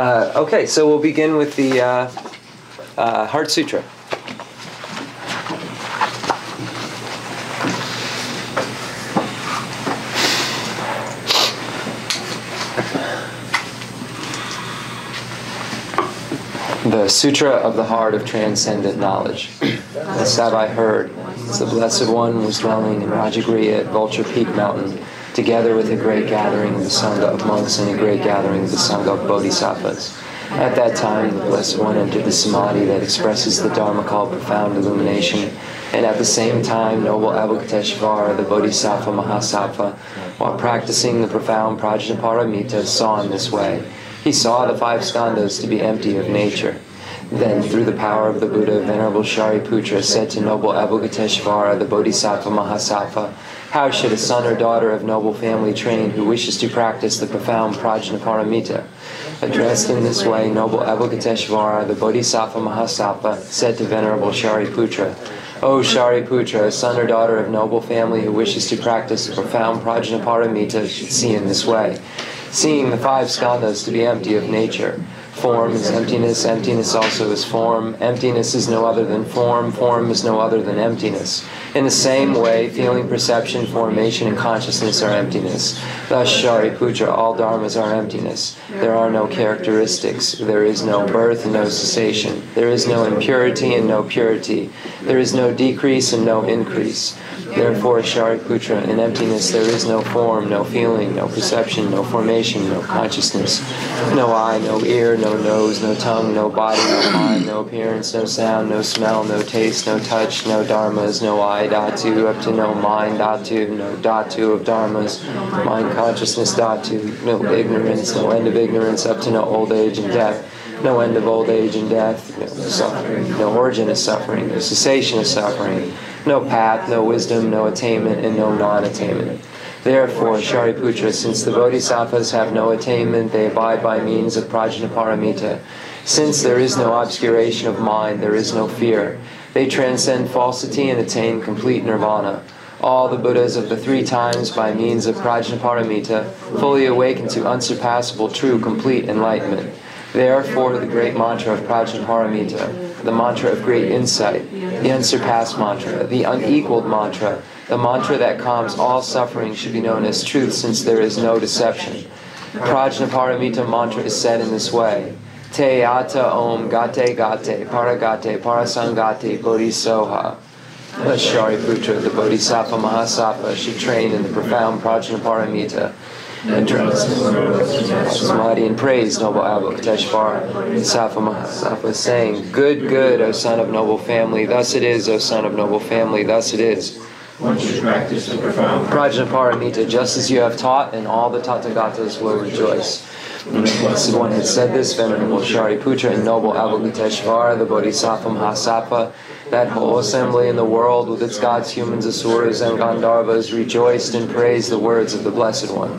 Uh, okay, so we'll begin with the uh, uh, Heart Sutra. The Sutra of the Heart of Transcendent Knowledge. This have I heard. As the Blessed One was dwelling in Rajagriha at Vulture Peak Mountain, together with a great gathering of the Sangha of monks and a great gathering of the Sangha of Bodhisattvas. At that time, the Blessed One entered the samadhi that expresses the Dharma called profound illumination, and at the same time, noble Avalokiteshvara, the Bodhisattva Mahasattva, while practicing the profound Prajnaparamita, saw in this way. He saw the five skandhas to be empty of nature. Then, through the power of the Buddha, Venerable Shariputra said to noble Avalokiteshvara, the Bodhisattva Mahasattva, How should a son or daughter of noble family train who wishes to practice the profound Prajnaparamita? Addressed in this way, noble Avalokiteshvara, the Bodhisattva Mahasattva, said to Venerable Shariputra, O Shariputra, a son or daughter of noble family who wishes to practice the profound Prajnaparamita should see in this way seeing the five skandhas to be empty of nature. Form is emptiness, emptiness also is form. Emptiness is no other than form, form is no other than emptiness. In the same way, feeling, perception, formation, and consciousness are emptiness. Thus, Shariputra, all dharmas are emptiness. There are no characteristics. There is no birth and no cessation. There is no impurity and no purity. There is no decrease and no increase. Therefore, Shariputra, in emptiness there is no form, no feeling, no perception, no formation, no consciousness, no eye, no ear, no nose, no tongue, no body, no mind, no appearance, no sound, no smell, no taste, no touch, no dharmas, no eye, dhatu, up to no mind, dhatu, no dhatu of dharmas, mind consciousness, dhatu, no ignorance, no end of ignorance, up to no old age and death no end of old age and death, no suffering, no origin of suffering, no cessation of suffering, no path, no wisdom, no attainment, and no non attainment. Therefore, Shariputra, since the Bodhisattvas have no attainment, they abide by means of Prajnaparamita. Since there is no obscuration of mind, there is no fear. They transcend falsity and attain complete nirvana. All the Buddhas of the three times, by means of Prajnaparamita, fully awaken to unsurpassable, true, complete enlightenment. Therefore, the great mantra of Prajnaparamita, the mantra of great insight, the unsurpassed mantra, the unequaled mantra, the mantra that calms all suffering should be known as truth since there is no deception. Prajnaparamita mantra is said in this way. Te ata om gate gate paragate parasangate bodhisoha. The Shariputra, the Bodhisattva Mahasattva, should train in the profound Prajnaparamita and entrance. Samadhi and praise noble Avalokiteshvara. Safa Mahasattva saying, Good, good, O son of noble family, thus it is, O son of noble family, thus it is. One should practice the profound Prajnaparamita, just as you have taught, and all the Tathagatas will rejoice. And the Blessed One had said this, Venerable Shariputra and noble Avalokiteshvara, the Bodhisattva Mahasattva, that whole assembly in the world with its gods, humans, asuras, and Gandharvas rejoiced and praised the words of the Blessed One.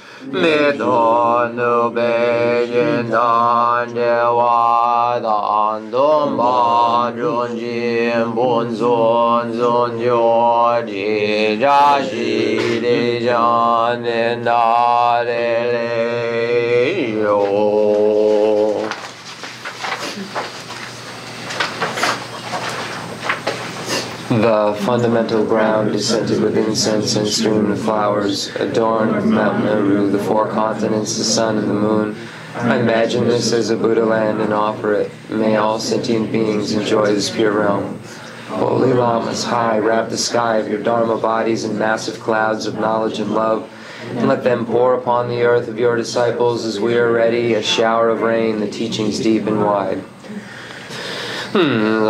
弥陀奴被见当揭瓦当东巴中金本尊尊觉地扎西地上念大的雷哟。 The fundamental ground is scented with incense and strewn with flowers, adorned with Mount Meru, the four continents, the sun and the moon, I imagine this as a Buddha land and offer it. May all sentient beings enjoy this pure realm. Holy Lamas, high, wrap the sky of your Dharma bodies in massive clouds of knowledge and love, and let them pour upon the earth of your disciples as we are ready, a shower of rain, the teachings deep and wide. Hmm.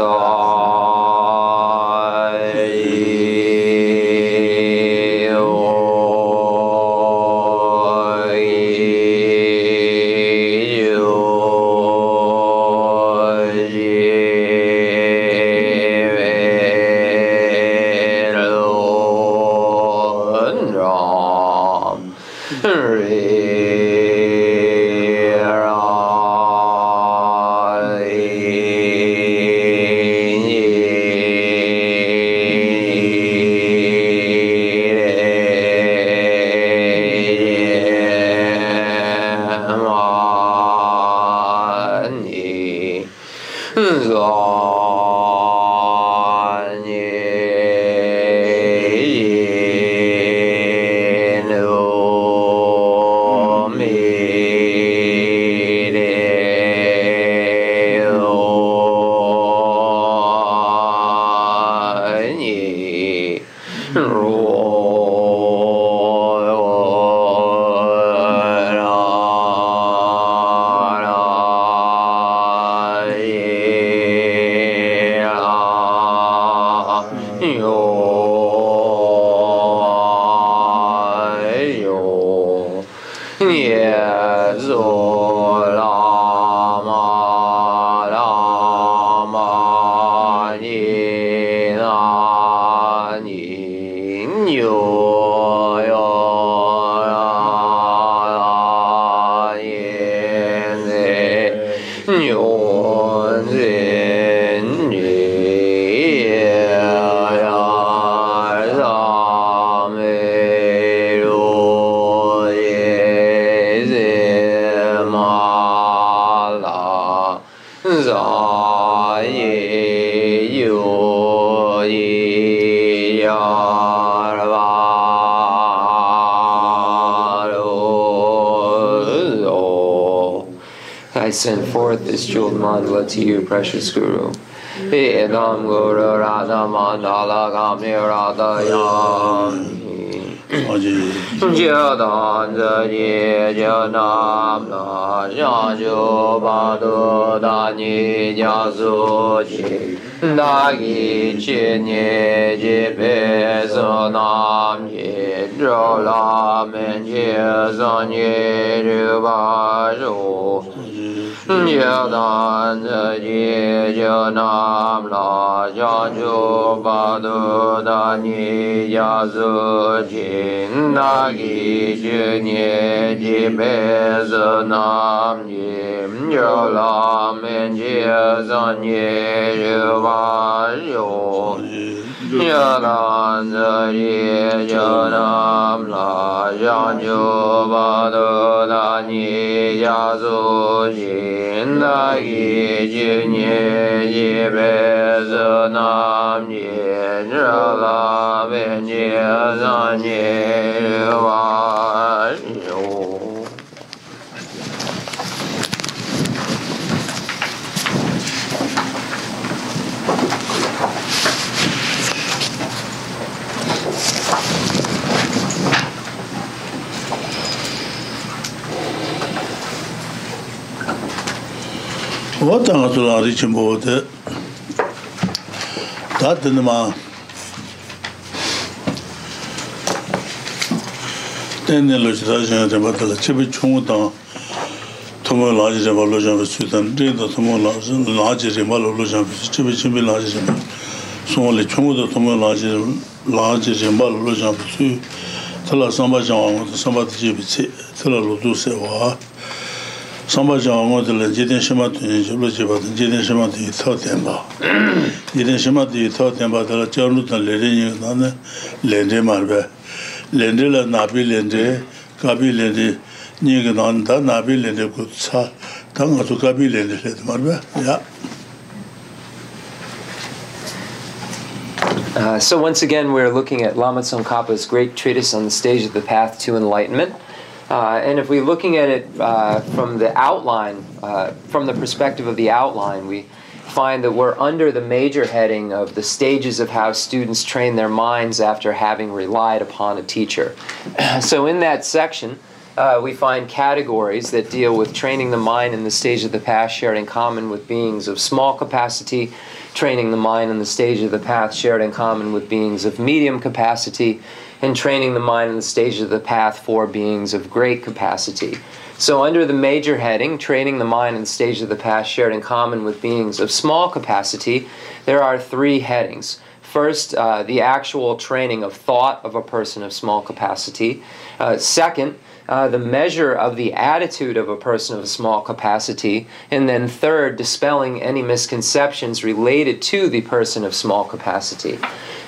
This jeweled mandala to you, precious Guru. Vedam Guru Radha Mandala Gamiradayam. Jadan Zari Janam Na Janjo Badu Dani Jasuji Dagi Chinye Jipe Sonam Ye Jola Menje Sanye Rubajo 有大自己就那拉家就巴多达尼亚苏金那吉吉涅吉贝斯南尼有拉门吉桑尼日瓦有有大自己就那拉家就巴多 rinda ki chi nye yi pe su nam nye zhe la pe nye zang nye wa. wata nga tsu la ri chenpo wote ta tene ma tene lo chi raja nga tenpa tala chepe chungu tanga tomo laji renpa lo janpa sui tanga rinda tomo laji renpa lo janpa sui chepe chenpe laji renpa songa le chungu to tomo laji renpa lo janpa sui tala samba janwa nga samba tala lo du se waa sāmbā chāngā ngō tīla jīdēn shimā tīñi shiblō chibā tīñi jīdēn shimā tīñi thā tēmbā jīdēn shimā tīñi thā tēmbā tīla chāng rū tāng lērē yī nā nē lēndē mār bē lēndē lā nāpī lēndē kāpī lēndē nī kī nā nā nāpī lēndē kū tsā tā ngā tū kāpī lēndē lē tī mār bē yā Uh, so once again, we're looking at Lama Tsongkhapa's great treatise on the stage of the path to enlightenment. Uh, and if we're looking at it uh, from the outline, uh, from the perspective of the outline, we find that we're under the major heading of the stages of how students train their minds after having relied upon a teacher. so, in that section, uh, we find categories that deal with training the mind in the stage of the past shared in common with beings of small capacity, training the mind in the stage of the path shared in common with beings of medium capacity, and training the mind in the stage of the path for beings of great capacity. So, under the major heading, training the mind in the stage of the path shared in common with beings of small capacity, there are three headings. First, uh, the actual training of thought of a person of small capacity. Uh, second, uh, the measure of the attitude of a person of small capacity. And then, third, dispelling any misconceptions related to the person of small capacity.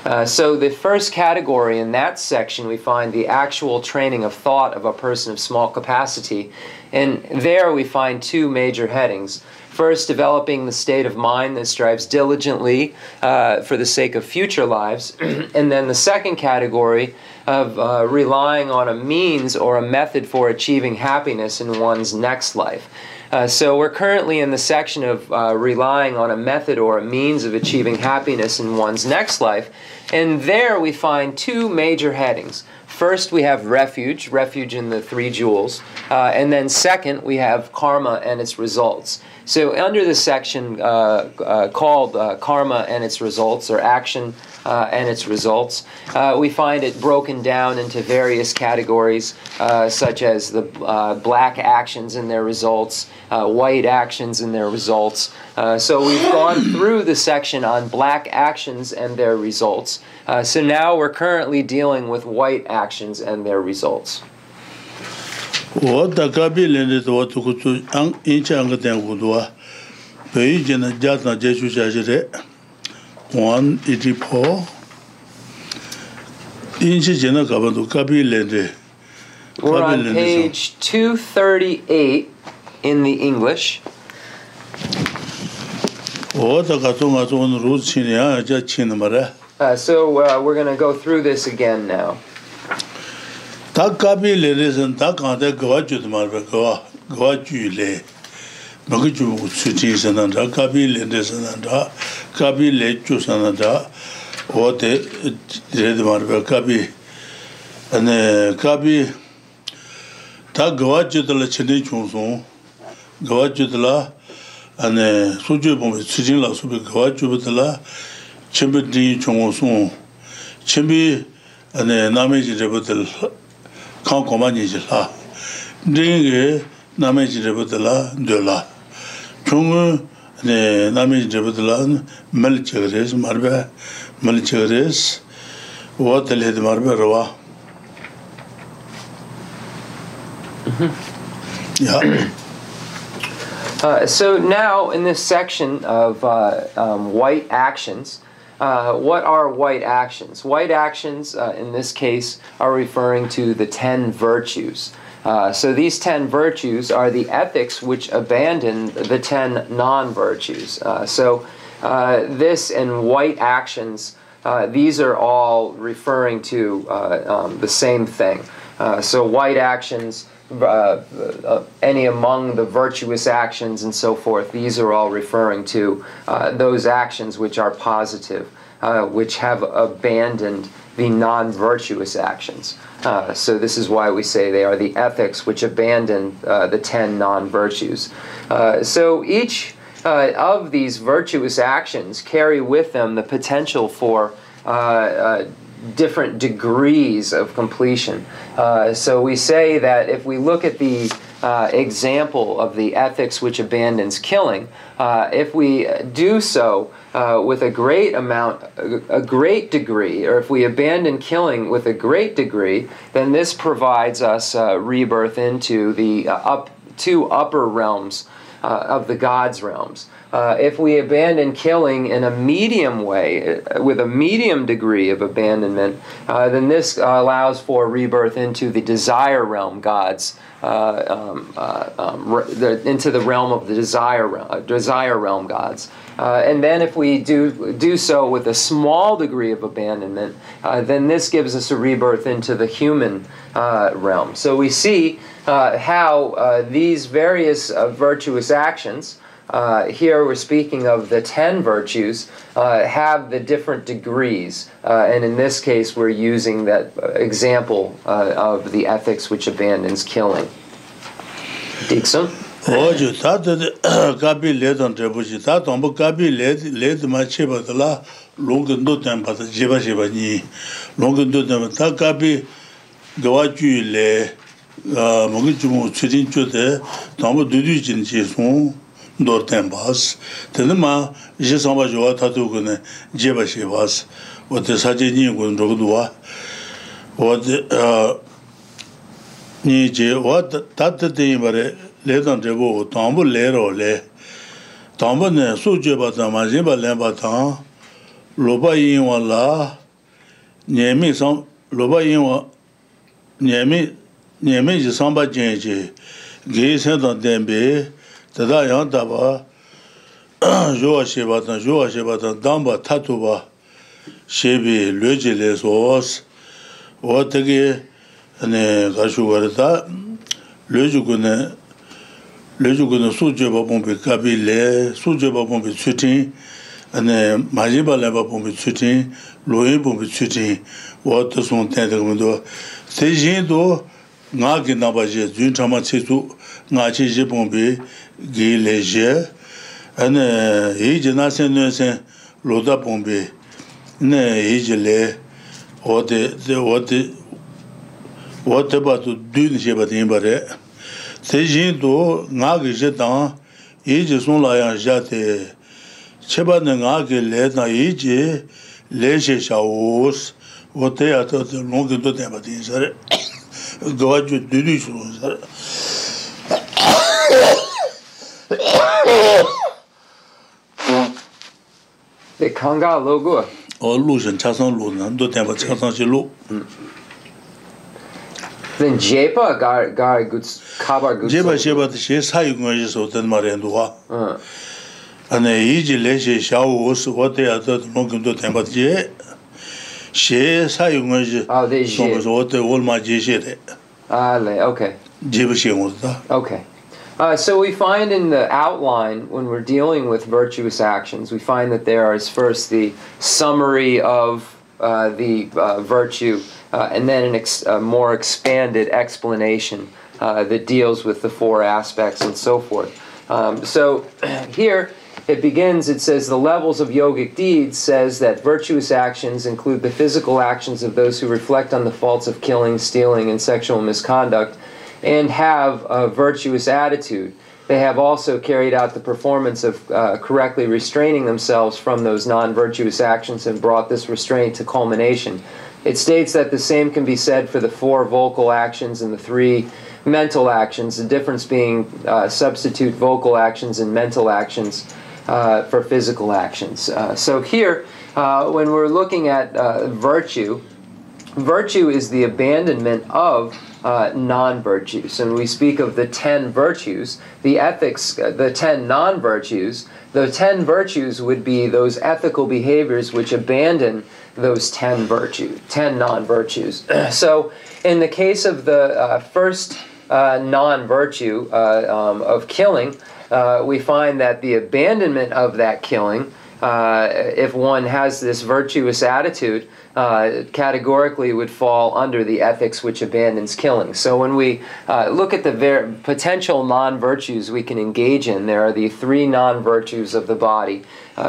Uh, so, the first category in that section, we find the actual training of thought of a person of small capacity. And there we find two major headings. First, developing the state of mind that strives diligently uh, for the sake of future lives. and then the second category of uh, relying on a means or a method for achieving happiness in one's next life. Uh, so we're currently in the section of uh, relying on a method or a means of achieving happiness in one's next life. And there we find two major headings. First, we have refuge, refuge in the three jewels. Uh, and then, second, we have karma and its results. So, under the section uh, uh, called uh, Karma and its Results, or Action uh, and its results. Uh, we find it broken down into various categories, uh, such as the uh, black actions and their results, uh, white actions and their results. Uh, so we've gone through the section on black actions and their results. so now we're currently dealing with white actions and their results. 184 인지 제나 가봐도 가빌레데 We're on page 238 in the English. Uh, so uh, we're going to go through this again now. 다 가빌레레선 다 가다 거와 주도 말고 거와 거와 주일레 bāka chūpa ku tsūtī sanāntā, kāpī lēntē sanāntā, kāpī lēchū sanāntā, wā te rēdi mārpa kāpī, ane kāpī, tā gawā chūtala chēnē chūng sōng, gawā chūtala, ane sūchū pōngbī tsūchīng lā sūpi gawā chūpatala, chēmbī tīngi chōng sōng, chēmbī ane nāmē chī rēpatala, kāng kōmā nī chī lā, tīngi nāmē chī rēpatala, dō lā, chōng gī nāme chī rīpa tā lā mēl chī gā rīs, mārbē, mēl chī gā rīs, wā tā lī rāwā. Yeah. Uh, so now in this section of uh, um, white actions, uh, what are white actions? White actions, uh, in this case, are referring to the ten virtues. Uh, so these ten virtues are the ethics which abandon the ten non virtues. Uh, so uh, this and white actions, these are all referring to um, the same thing. so white actions uh, uh, any among the virtuous actions and so forth, these are all referring to uh, those actions which are positive, uh, which have abandoned the non virtuous actions. Uh, so, this is why we say they are the ethics which abandon uh, the ten non virtues. so, each of these virtuous actions carry with them the potential for different degrees of completion. Uh, so we say that if we look at the uh, example of the ethics which abandons killing, uh, if we do so uh, with a great amount, a great degree, or if we abandon killing with a great degree, then this provides us uh, rebirth into the uh, up two upper realms of the God's realms. Uh, if we abandon killing in a medium way, uh, with a medium degree of abandonment, uh, then this uh, allows for rebirth into the desire realm gods, uh, um, um, the, into the realm of the desire, desire realm gods. And then, if we do do so with a small degree of abandonment, then this gives us a rebirth into the human realm. So we see uh, how uh, these various uh, virtuous actions, uh, here we're speaking of the ten virtues, uh, have the different degrees. Uh, and in this case, we're using that uh, example uh, of the ethics which abandons killing. Dixon? oju tā tā kāpī lētān trēpushī, tā tāmbu kāpī lēt mā chēpa tā lā lōngi ndō tēm pā tā jēpa jēpa nī, lōngi ndō tēm tā kāpī gawā chū lē, mōngi chū mō chūrīn chū tē tāmbu dūdū chīn chī sōng ndō tēm pās, tēnā mā yī sāmbā chūwa tā tū gu nē jēpa jēpa sī, wā tē sā chē nī gu nē rōgu duwa, wā tē nī jē, wā tā tā tē yī bā rē, le dang zhebo dang bu le ro le dang bu ne su je ba dang ma jin ba le ba dang lo ba yin wa la nye mi sang lo ba yin wa nye mi nye mi ji sang ba jin ji ge sen dang den be da da yang da ba yo wa she ba dang yo wa she ba dang dang ba ta tu ba she bi le je le so wa te ge ane ga shu wa da le ju gu ne leju gu su je ba pom pe ka bi le su je ba pom pe chu ti ane ma ji ba le ba pom pe chu ti lo yi pom pe chu ti wa ta su te de gu do se ji do nga gi na ba je ju cha ma che su nga che je pom pe gi le je ane yi je na sen ne sen lo da pom pe ne yi je le o de de o de o de ba tu du ni je ba de ba re Se jin do nga ki je tang, i je sun la yang sha te, cheba ne nga ki le na i je le she sha os, o te ya to te long ki do ten pa ten sare, gawa jo du du shu sare. Te kanga lo go? O lu shen cha sang lu, do ten pa cha sang shi lu. then jepa gar gar goods kabar goods. Jepa jepa de she sai ngo ji so ten ma ren duwa uh. ane yi ji le she sha wo su wo te ya to no gun to ten ba je. She sai ngo ji ah de she so wo te wol ma ji she de. Ah le okay. Jepa she ngo da okay. Uh, so we find in the outline when we're dealing with virtuous actions, we find that there is first the summary of uh, the uh, virtue uh, and then an ex- a more expanded explanation uh, that deals with the four aspects and so forth. Um, so here it begins, it says the levels of yogic deeds says that virtuous actions include the physical actions of those who reflect on the faults of killing, stealing, and sexual misconduct and have a virtuous attitude. They have also carried out the performance of uh, correctly restraining themselves from those non virtuous actions and brought this restraint to culmination. It states that the same can be said for the four vocal actions and the three mental actions, the difference being uh, substitute vocal actions and mental actions uh, for physical actions. Uh, so here, uh, when we're looking at uh, virtue, virtue is the abandonment of uh, non-virtues and we speak of the 10 virtues the ethics uh, the 10 non-virtues the 10 virtues would be those ethical behaviors which abandon those 10 virtues 10 non-virtues so in the case of the uh, first uh, non-virtue uh, um, of killing uh, we find that the abandonment of that killing uh, if one has this virtuous attitude, categorically would fall under the ethics which abandons killing. So when we look at the potential non virtues we can engage in, there are the three non virtues of the body,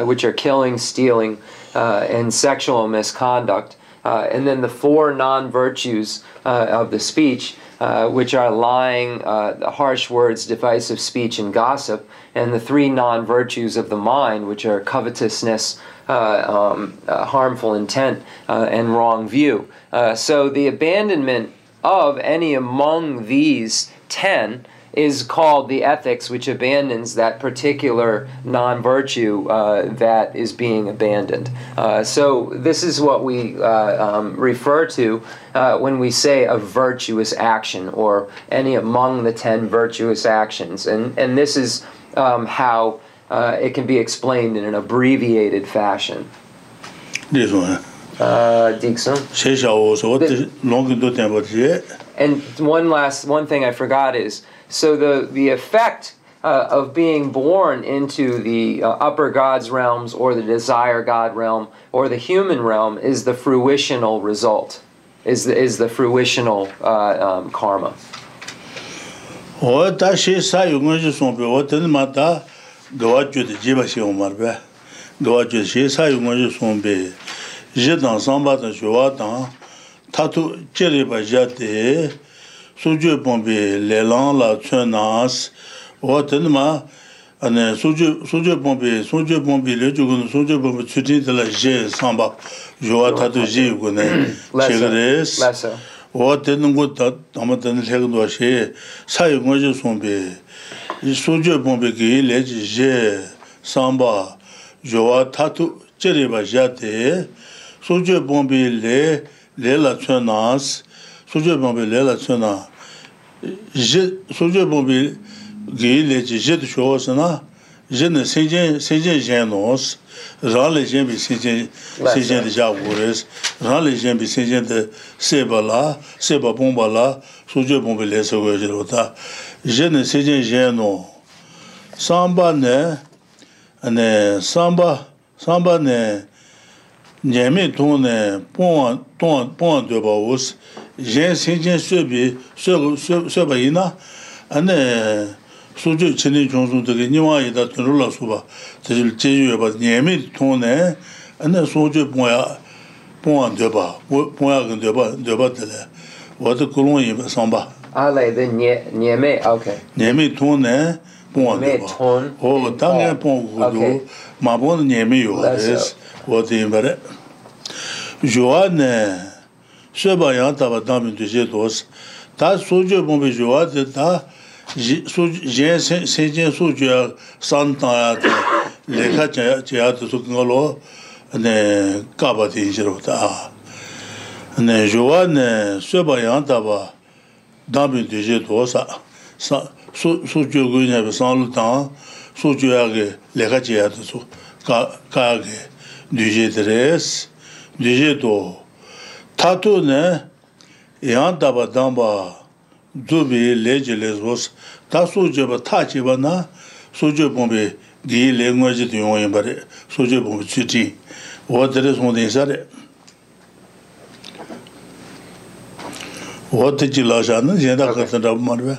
which are killing, stealing, and sexual misconduct. Uh, and then the four non virtues uh, of the speech, uh, which are lying, uh, harsh words, divisive speech, and gossip, and the three non virtues of the mind, which are covetousness, uh, um, uh, harmful intent, uh, and wrong view. Uh, so the abandonment of any among these ten is called the ethics, which abandons that particular non virtue uh, that is being abandoned. Uh, so, this is what we uh, um, refer to uh, when we say a virtuous action or any among the ten virtuous actions. And, and this is um, how uh, it can be explained in an abbreviated fashion. de so Uh, Dixon. che sha wo long do ten bo And one last one thing I forgot is so the the effect uh, of being born into the uh, upper God's realms or the desire God realm or the human realm is the fruitional result. Is the is the fruitional uh, um, karma. o ta shi sa sūjū pōngbī lēlāng lā tsū nās, wā tēn mā sūjū pōngbī, sūjū pōngbī lē chū gu, sūjū pōngbī tsū tīng tēlā jē sāmbā, yuwa tātū jē gu nē, chē gā rēs. wā tēn ngū tā, tāma tēn lē gā duwa shē, sā yu ngā jē sōngbī, sūjū pōngbī kī lē jē sāmbā, yuwa tātū jē rē bā jē tē, sūjū pōngbī lē, lē lā tsū nās, sūjē bōngbē lē lā tsū na, sūjē bōngbē gēi lē chī jē tu shō sī na, jē nē sēngjēn jēn nō sī, rā lē jēn bī sēngjēn dī jā gu rē sī, rā lē jēn bī sēngjēn dī sē bā lā, sē bā bōng bā lā, sūjē bōngbē lē sō gō jē rō tā, jē nē sēngjēn jēn nō, sāmbā nē, nē sāmbā, sāmbā nē, nyēmī tōng nē, pōng wā, tōng wā, pōng wā yin sin jin sui bi sui ba ina ane su ju chini chung su tagi niwa yi da tun rula su ba. Tajil che yu ya ba nyemi tong ne. Ane su ju pongya pongya dwe ba pongya gan dwe ba dwe ba tali wata kulung yi ba sang ba. A lai de nyemi ok. Nyemi tong ne pongya dwe ba. O ta nga pong gu du ma pong nyemi yu wa des wata yin ba re yuwa ne sheba yang taba dami tu je dos. Ta sujo bombe juwa de ta je senjen sujo ya san ta ya ta leka che ya tu sukinga lo ne kaba ti jiro ta. Ne juwa ne sheba yang taba dami tu je dosa. Sujo gu nyebe san lu ta sujo ya ge leka che ya tu su ka ge duje deres. Duje do Tatu ne, yaan daba damba dhubi leji le zos, ta sujeba ta chiba na suje pombi gi le ngwaji tu yungayin bari, suje pombi chuti, wadari sonde isari. Wadari ji lasha na zhenda katan dhabu marwa.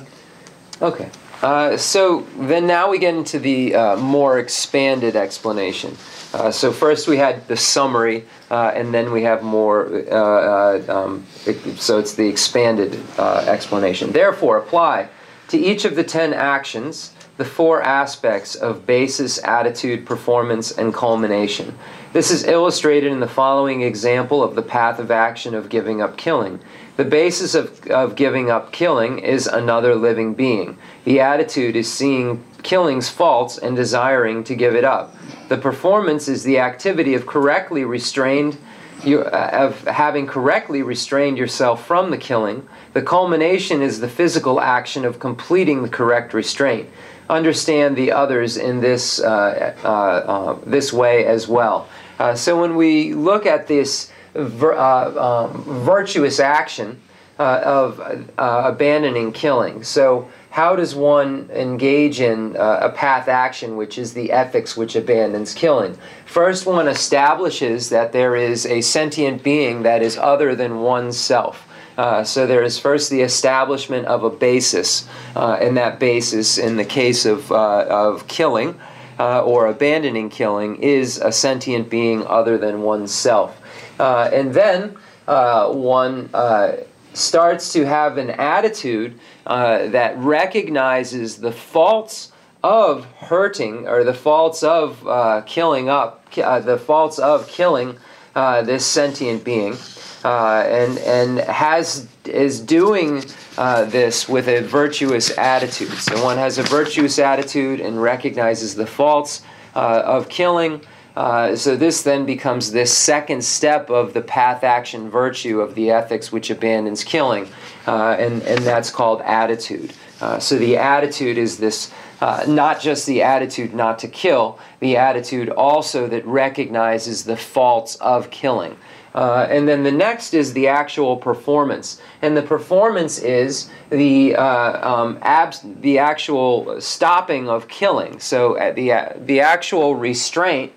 Okay. Uh, so then now we get into the uh, more expanded explanation. Uh, so first we had the summary, uh, and then we have more. Uh, um, it- so it's the expanded explanation. Therefore, apply to each of the ten actions the four aspects of basis, attitude, performance, and culmination. This is illustrated in the following example of the path of action of giving up killing. The basis of, of giving up killing is another living being. The attitude is seeing killing's faults and desiring to give it up. The performance is the activity of correctly restrained you, uh, of having correctly restrained yourself from the killing. The culmination is the physical action of completing the correct restraint. Understand the others in this uh, uh, uh, this way as well. Uh, so when we look at this vir- uh, um, virtuous action uh, of uh, abandoning killing, so how does one engage in uh, a path action, which is the ethics which abandons killing? First, one establishes that there is a sentient being that is other than oneself. Uh, so there is first the establishment of a basis, uh, and that basis, in the case of, uh, of killing uh, or abandoning killing, is a sentient being other than oneself. Uh, and then uh, one uh, starts to have an attitude uh, that recognizes the faults of hurting or the faults of uh, killing up, uh, the faults of killing this sentient being, and and has is doing this with a virtuous attitude. So one has a virtuous attitude and recognizes the faults of killing. Uh, so this then becomes this second step of the path action virtue of the ethics which abandons killing, uh, and and that's called attitude. Uh, so the attitude is this uh, not just the attitude not to kill, the attitude also that recognizes the faults of killing. Uh, and then the next is the actual performance, and the performance is the uh, um, abs- the actual stopping of killing. So uh, the uh, the actual restraint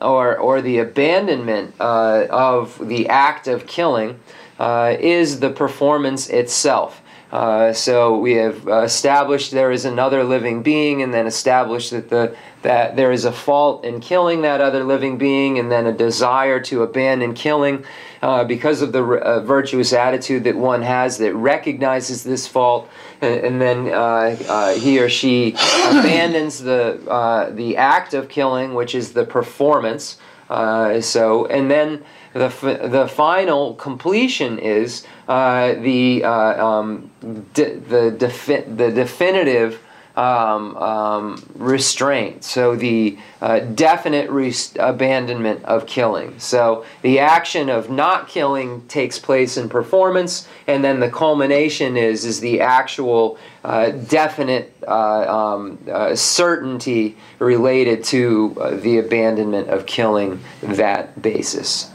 or or the abandonment uh, of the act of killing uh, is the performance itself. Uh, so we have uh, established there is another living being, and then established that the that there is a fault in killing that other living being, and then a desire to abandon killing uh, because of the uh, virtuous attitude that one has that recognizes this fault, and, and then uh, he or she abandons the the act of killing, which is the performance. so, and then the, the final completion is uh, the, uh, um, de- the, defi- the definitive um, um, restraint, so the uh, definite abandonment of killing. So the action of not killing takes place in performance, and then the culmination is is the actual uh, definite uh, um, uh, certainty related to uh, the abandonment of killing that basis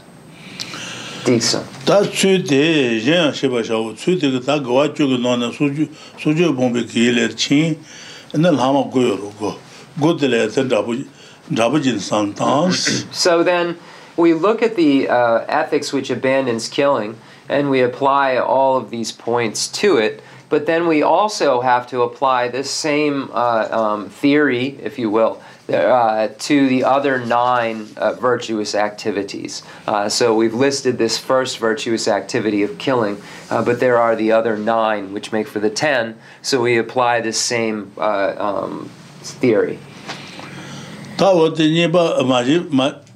decent. So then, we look at the uh, ethics which abandons killing, and we apply all of these points to it, but then we also have to apply this same uh, um, theory, if you will, uh, to the other nine uh, virtuous activities. Uh, so we've listed this first virtuous activity of killing, uh, but there are the other nine which make for the ten. So we apply the same uh, um, theory.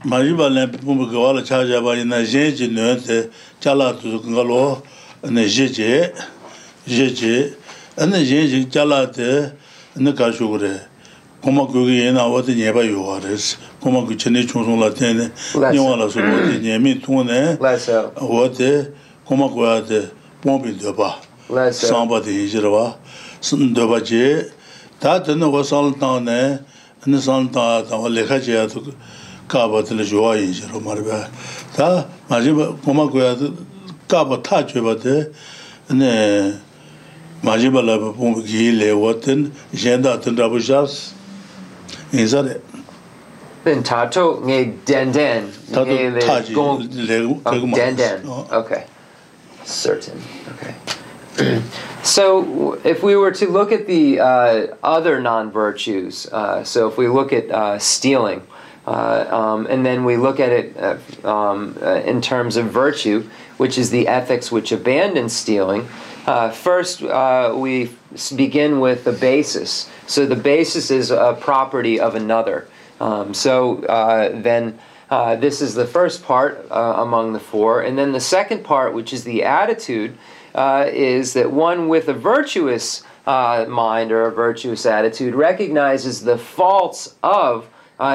마리바 램부 고와라 차자바리나 제지 너한테 잘라도 그걸로 네 제제 제제 네 제지 잘라데 네 가지고 그래 tang ne, ane sal tang ta wa lekha che ya tu kaba tene yuwa hijirwa marba, ta maji koma kuwa te kaba ta che ba te, ane maji ba la pompi ki le wate, yenda ten rabu shas, 인사데 Then tato nge denden tato taji le denden okay. Certain. Okay. So if we were to look at the uh, other non-virtues uh, so if we look at uh, stealing uh, um, and then we look at it uh, um, uh, in terms of virtue which is the ethics which abandons stealing uh, first, uh, we begin with the basis. So the basis is a property of another. Um, so uh, then uh, this is the first part uh, among the four. And then the second part, which is the attitude, uh, is that one with a virtuous mind or a virtuous attitude recognizes the faults of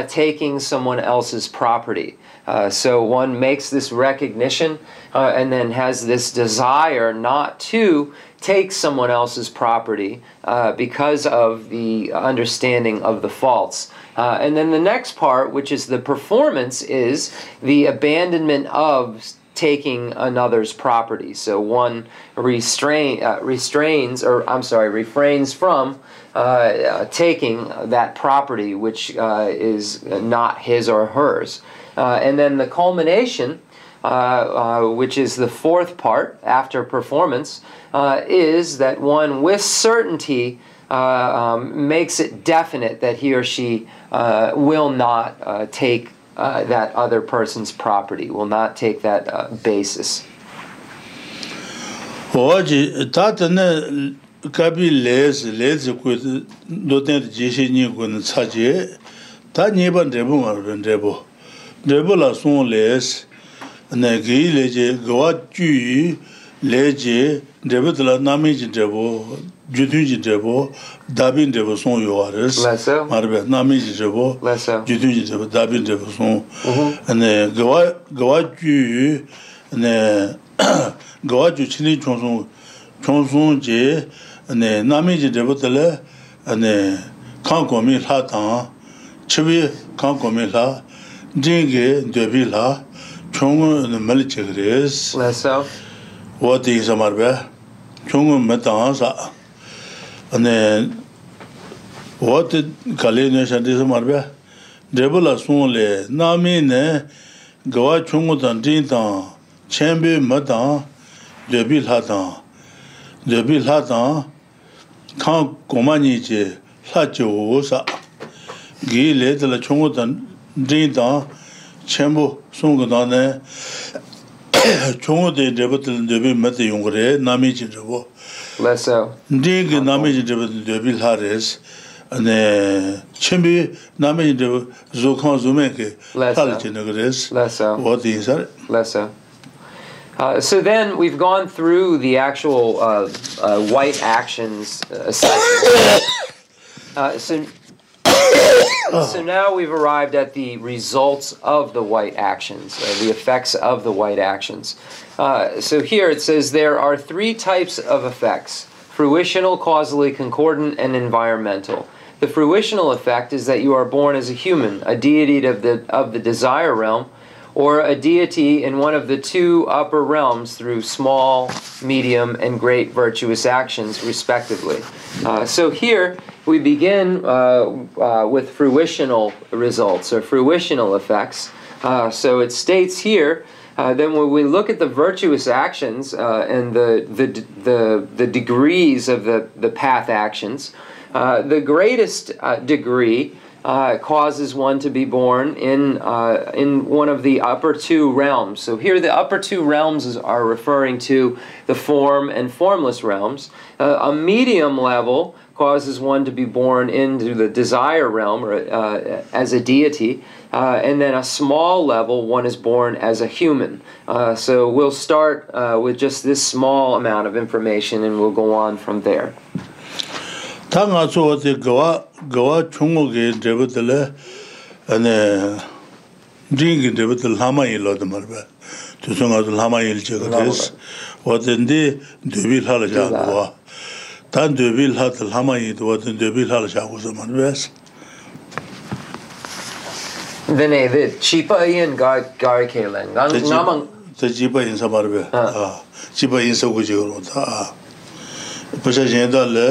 taking someone else's property. Uh, so one makes this recognition uh, and then has this desire not to take someone else's property uh, because of the understanding of the faults. Uh, and then the next part, which is the performance, is the abandonment of taking another's property. So one restrain, uh, restrains, or I'm sorry, refrains from uh, taking that property which is not his or hers. Uh, and then the culmination, uh, uh, which is the fourth part after performance, is that one with certainty um, makes it definite that he or she will not take that other person's property, will not take that basis. Oji, tata ne kabi les, les ku do ten ji shi ni ku na cha je, ta ni ban de bu ma dēpa lā sōng lēs, nē gī lē jē gawā jū yī lē jē dēpa tila nāmi jī dēpo, jūtūn jī dēpo, dābīn dēpo sōng yuwa rēs, mārabē, nāmi jī dēpo, jūtūn jī dēpo, dābīn dēpo sōng, nē gawā jū yī, nē gawā jū chīni chōng sōng, chōng sōng jē, nē nāmi jī dēpo tila, nē kāng kōmi lā tāng, chibī kāng kōmi lā, jingi dhobi la chungu mali chigris. Lesa wadi isa marbe chungu metang sa. Ane wadi kali nyo shanti isa marbe drebu la sung le nami ne gawa chungu tang jing tang chenbi metang dhobi la tang. Dhobi la tang kang goma nyi chi la chi wo sa. Gi le tala chungu tang dring dang chenpo songo dang ne chongo de dreba tilan dobi mati yungo re nami chi drebo dring ki nami chi dreba tilan dobi la res chenpi nami chi dreba zokhan zume ki tali chi nago res wadi insar Uh, so then we've gone through the actual uh, uh, white actions uh, uh so so now we've arrived at the results of the white actions, uh, the effects of the white actions. Uh, so here it says there are three types of effects fruitional, causally concordant, and environmental. The fruitional effect is that you are born as a human, a deity of the, of the desire realm, or a deity in one of the two upper realms through small, medium, and great virtuous actions, respectively. Uh, so here we begin uh, uh, with fruitional results or fruitional effects. Uh, so it states here. Uh, then when we look at the virtuous actions uh, and the, the, the, the degrees of the, the path actions, the greatest degree uh, causes one to be born in uh, in one of the upper two realms. So here, the upper two realms are referring to the form and formless realms. Uh, a medium level causes one to be born into the desire realm or uh, as a deity. Uh, and then a small level, one is born as a human. Uh, so we'll start with just this small amount of information and we'll go on from there. tā ngā tsō wā tē gawā, gawā chōnggō kē drepa tēlē, anē, jīng kē drepa tēlē lāma yī lō tē mā rā bā, tē sō ngā tō lāma yī lī chē kā tēs, wā tē ndē dēbī lā lā chā guwā, tā dēbī lā tē lāma yī tō wā tē dēbī lā lā chā guwā sō mā rā bā sā. Vene, vē, chīpa yīn gār kē lēng, ngā māng... Tā chīpa yīn sā mā rā bā, chīpa yīn sā gu chē gā rō tā, pachā jēn tā lē,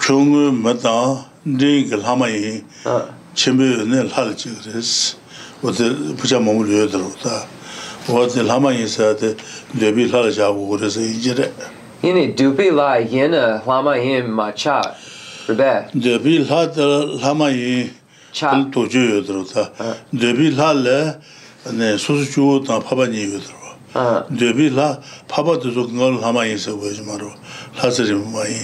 chungu mata ndingi lhamayi chimbi ne lhali chigres wote pucha mamu lyo dhru ta wote lhamayi saate dhobi lhali chagu gore se injire yini dhobi la yena lhamayi ma cha ribe dhobi lhamayi tojo yo dhru ta dhobi lhali susu chugu ta paba nyi yo dhru dhobi lha paba dhuzo ngol lhamayi se goyo 하스리 마이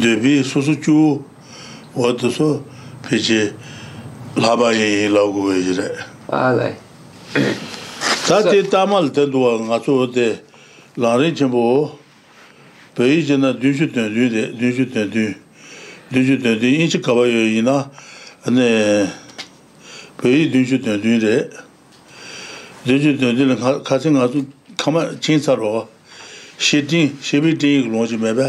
데비 소소추 와도서 페이지 라바이 라고 그러지래 아래 다티 타말 된도 가서데 라리 쳔보 베이지나 뒤슈든 뒤데 뒤슈든 뒤 뒤슈든 뒤 인치 가봐요 이나 아네 베이 뒤슈든 뒤데 뒤슈든 뒤는 같이 가서 가만 진짜로 shē tīng, shē bī tīng yī lōng mē bē.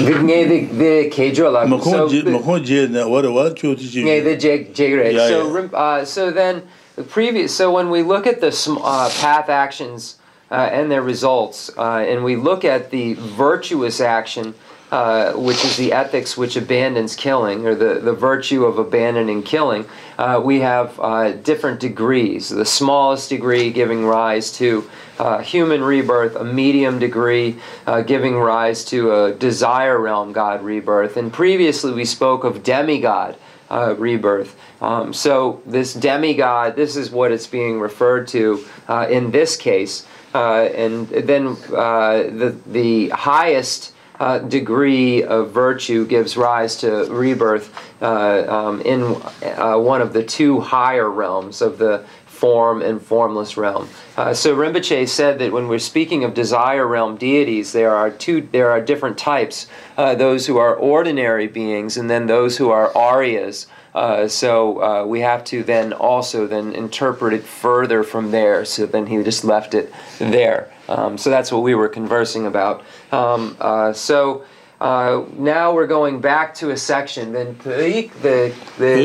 Nge the the kejo la. Mā So khōng jī, mā khōng jī nē, wā rā tī chī. Yeah, the rate. Yeah, so, yeah. uh, so then the previous. So when we look at the uh, path actions uh, and their results, uh, and we look at the virtuous action, uh, which is the ethics which abandons killing, or the, the virtue of abandoning killing, uh, we have uh, different degrees. The smallest degree giving rise to uh, human rebirth, a medium degree uh, giving rise to a desire realm god rebirth, and previously we spoke of demigod uh, rebirth. Um, so this demigod, this is what it's being referred to uh, in this case, uh, and then uh, the the highest. Uh, degree of virtue gives rise to rebirth uh, um, in uh, one of the two higher realms of the form and formless realm. Uh, so Rinpoche said that when we're speaking of desire realm deities, there are two, there are different types. Uh, those who are ordinary beings, and then those who are aryas. Uh, so uh, we have to then also then interpret it further from there. So then he just left it there. Um, so that's what we were conversing about. Um, uh, so uh, now we're going back to a section. Then the the the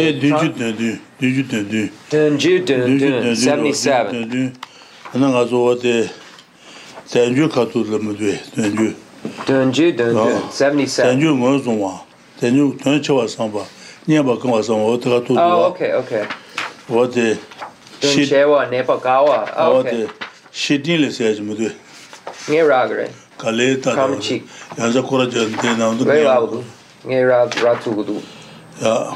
seventy seven. Denju katu lamudwe, denju. Denju, denju, 77. Denju mo zongwa, denju denju chewa samba, nyeba kama samba, wote katu duwa. Oh, okay, okay. Wote... Denju chewa, nepa kawa, oh, okay. Wote, shidin le seyaji mudwe. Nye ragre. kale ta ya za kora je de na ndu ngai ra bu ngai ra ra tu gu ya.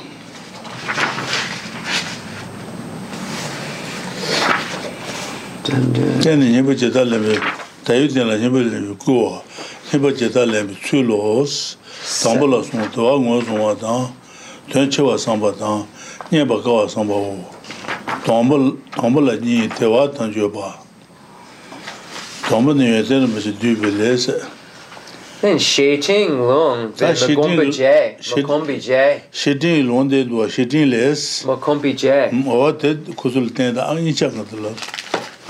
Ten ni bu je ta le be ta yu de. La ni bu le ku wa ni bu je ta le be chu lo s sam bu la su to wa ngo su wa da ten che wa sam ba da ni ba ka wa sam ba wo. Tom bu tom bu la ni te wa tan jo ba. tōmba nī yue tēne mē sī dū bē lē sē. Tēn shē tīng lōng, tēn mē gōmbē jē, mē gōmbē jē. Shē tīng lōng tē duwa, shē tīng lē sē. Mē gōmbē jē. Mō tē kusul tēne tā āng yī chāk nā tō lō.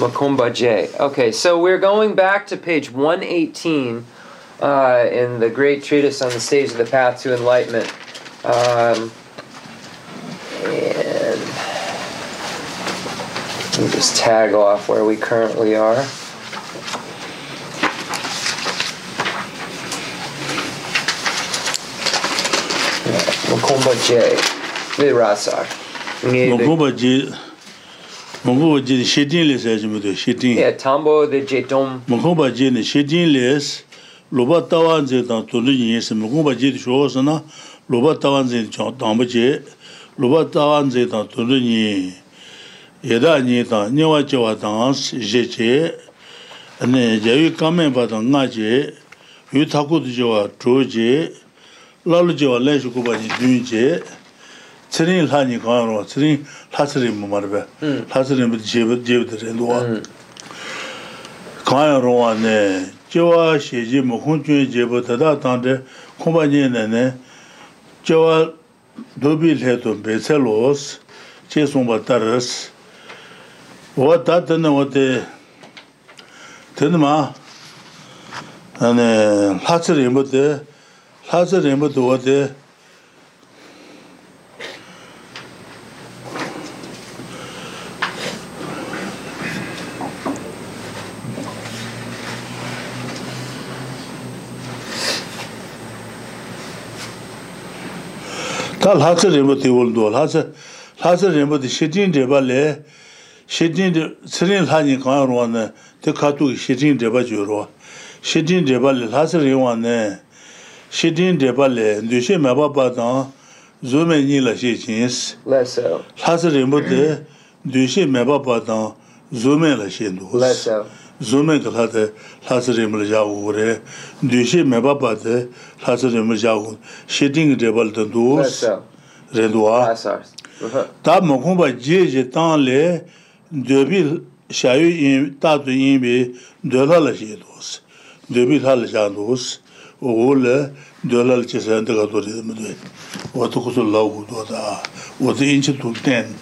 Mē gōmbē jē. Okay, so we're going back to page 118 uh, in the great treatise on the stages of the path to enlightenment. Um, and... Let me just tag off where we currently are. Mokomba J le rasar Mokomba J Mokomba J shedin le sa jimu de shedin Yeah tambo de jetom Mokomba J ne shedin le loba tawan je dan to le yin se Mokomba J de sho sa na loba tawan je chang dan ba je loba tawan je dan to le yin yeda ni dan ni wa je wa dan je je ane jayu kamen ba dan nga je yu thaku de je wa tro je 라루 지와 레주 고바지 듄제 츠린 라니 가로 츠린 라츠리 모마르베 라츠리 제베 제베데 로와 가요로와네 제와 시지 뭐 혼주에 제보다다 단데 콤바니네네 제와 도빌 해도 베셀로스 제송바타르스 와다드는 어때 되는마 아니 하츠리 뭐데 하자 렘부도 와데 탈 하자 렘부도 올도 하자 하자 렘부도 시진 제발레 시진 스린 하니 가로네 데 카투 시진 제바 주로 시진 제발레 하자 레와네 shidin deba le, dushe meba pa tang, zume nyi la she chins. Lesa. Lhasa rinpo te, dushe meba pa tang, zume la she ndus. Lesa. Zume ka lhata lhasa rinpo la ja gu re, dushe meba pa te, lhasa rinpo ja gu, shidin deba le tang dus. Lesa. Renduwa. Lesa. Uh-huh. Ta mokumba je je tang le, dobi shayu in, tatu inbi, dola la she dus. Dobi lhala sha dus. 오올 돌랄 체선데가 도리 무데 와도 고소 라고 도다. 와도 인치 둘땐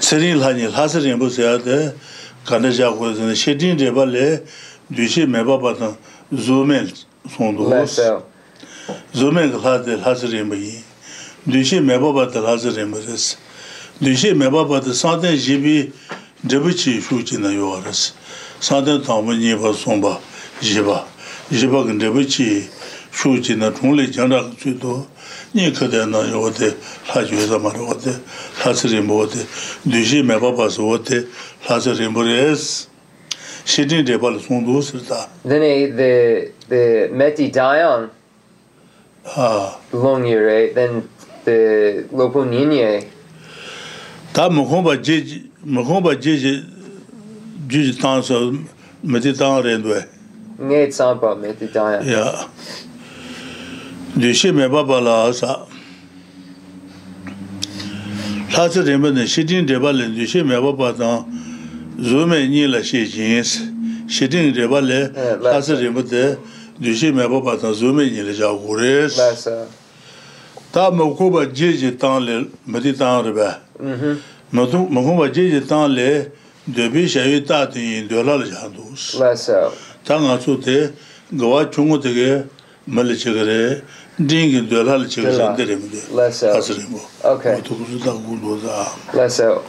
세린 하니 하스린 보세야데 간다자 고즈네 셰딘 레발레 뒤시 메바바다 zoomel sondu hos zoomel hadir hazirin bayi düşe mebabadır hazirin biriz düşe mebabadır sadece jibi jibi chi shuchina yuvarız sadece tamı nipa somba jiba yishibha gandhabi chi shuu chi na chungli jangdha tsui to nyi kada na yogote la juwe zama yogote la tsi rinpo yogote dushi mepa pasi yogote la tsi rinpo res shidin depa la sungdu sirta Then the, the Meti Dayan long yure, eh, then the Lopo Ninye eh. Ta mokhomba jeji, mokhomba jeji juji tansa Meti Dayan rendwe eh. nge tsampa me ti tanya. Ya. Deshi me baba la asa. Lhasa rinpa ne shidin deba le deshi me baba tang zume nyi la shi jins. Shidin deba le lhasa rinpa de deshi me baba tang zume nyi la ja gures. Ta mokuba jeje tang le mati tang riba. Mokuba jeje tang le debi shayi tati yin dola la jandus. Lhasa. Tā ngā tsū tē gawā chūngu kē mali chigare dingi dwelal chigare ndiremde Lesso. asremo Okay. tukuzuda guloza Lesso.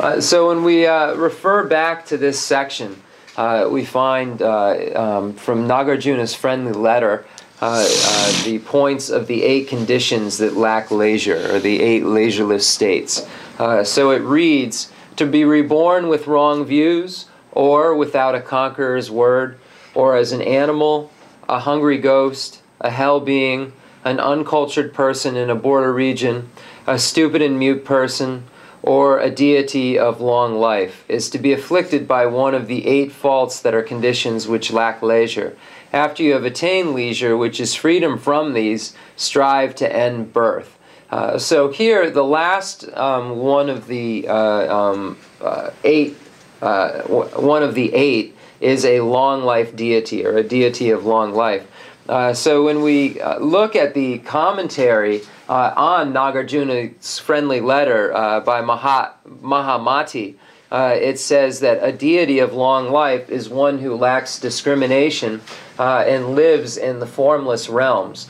Uh, so when we uh, refer back to this section, uh, we find uh, um, from Nagarjuna's friendly letter uh, uh, the points of the eight conditions that lack leisure, or the eight leisureless states. Uh, so it reads To be reborn with wrong views, or without a conqueror's word, or as an animal, a hungry ghost, a hell being, an uncultured person in a border region, a stupid and mute person, or a deity of long life, is to be afflicted by one of the eight faults that are conditions which lack leisure. After you have attained leisure, which is freedom from these, strive to end birth. Uh, so here, the last um, one of the uh, um, uh, eight, uh, one of the eight is a long life deity or a deity of long life. Uh, so when we uh, look at the commentary uh, on Nagarjuna's friendly letter uh, by Maha, Mahamati, uh, it says that a deity of long life is one who lacks discrimination uh, and lives in the formless realms.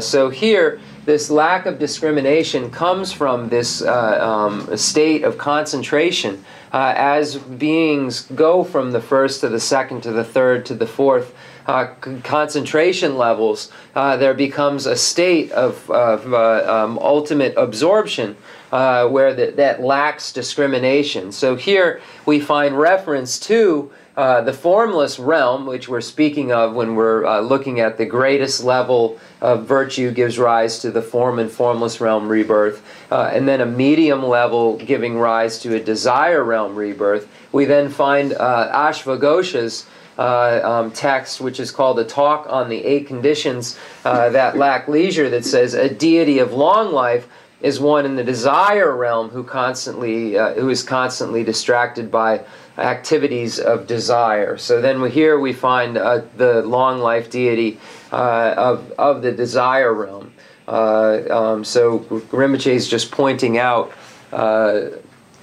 So here, this lack of discrimination comes from this um, state of concentration uh, as beings go from the first to the second to the third to the fourth uh, concentration levels, uh, there becomes a state of, of uh, um, ultimate absorption uh, where that that lacks discrimination. So here we find reference to uh, the formless realm, which we're speaking of when we're uh, looking at the greatest level of virtue gives rise to the form and formless realm rebirth, uh, and then a medium level giving rise to a desire realm rebirth. We then find uh, Ashvaghosha's uh, um, text, which is called a talk on the eight conditions that lack leisure, that says a deity of long life is one in the desire realm who constantly who is constantly distracted by activities of desire. So then we, here we find uh, the long life deity uh, of, of the desire realm. Uh, um, so Rinpoche is just pointing out uh,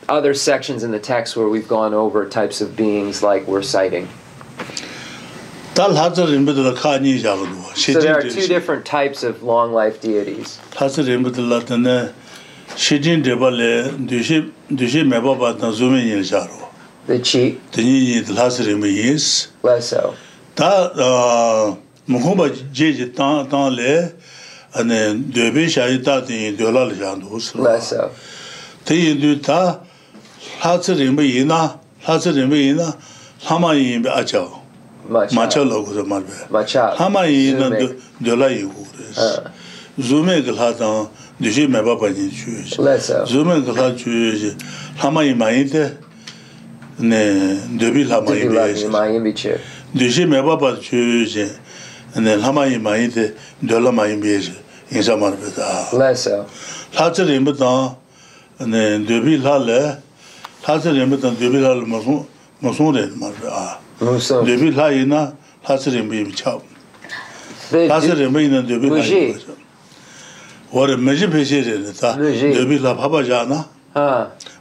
other sections in the text where we've gone over types of beings like we're citing. So there are two different types of long life deities. the chi the ni the last rim is lasso ta mukhomba je je ta ta le ane döbe shayi ta ti döla le jan dos lasso te yu ta last rim yi na last rim yi na hama yi be a chao. Ma chao. Lo ko ma be. Ma chao. Hama yi na döla yi ko zume ge la ta de je me ba pa ni chu zume ge la chu hama yi ma yi de 네 dōbi lāma yīmbi yīchē dōshī mē bāpa chū yīchē lāma yīmā yītē dō lāma yīmbi yīchē yīnsā mā rūpa tā lēsā lā tsā rīmbi tā dōbi lā lē lā tsā rīmbi tā dōbi lā lā mā sūng rē mā rūpa dōbi lā yīnā lā tsā rīmbi yīmbi chā lā tsā rīmbi yīnā dōbi lā yīmbi wā rī mē jī pēshē rē rē tā dōbi lā pāpa jā na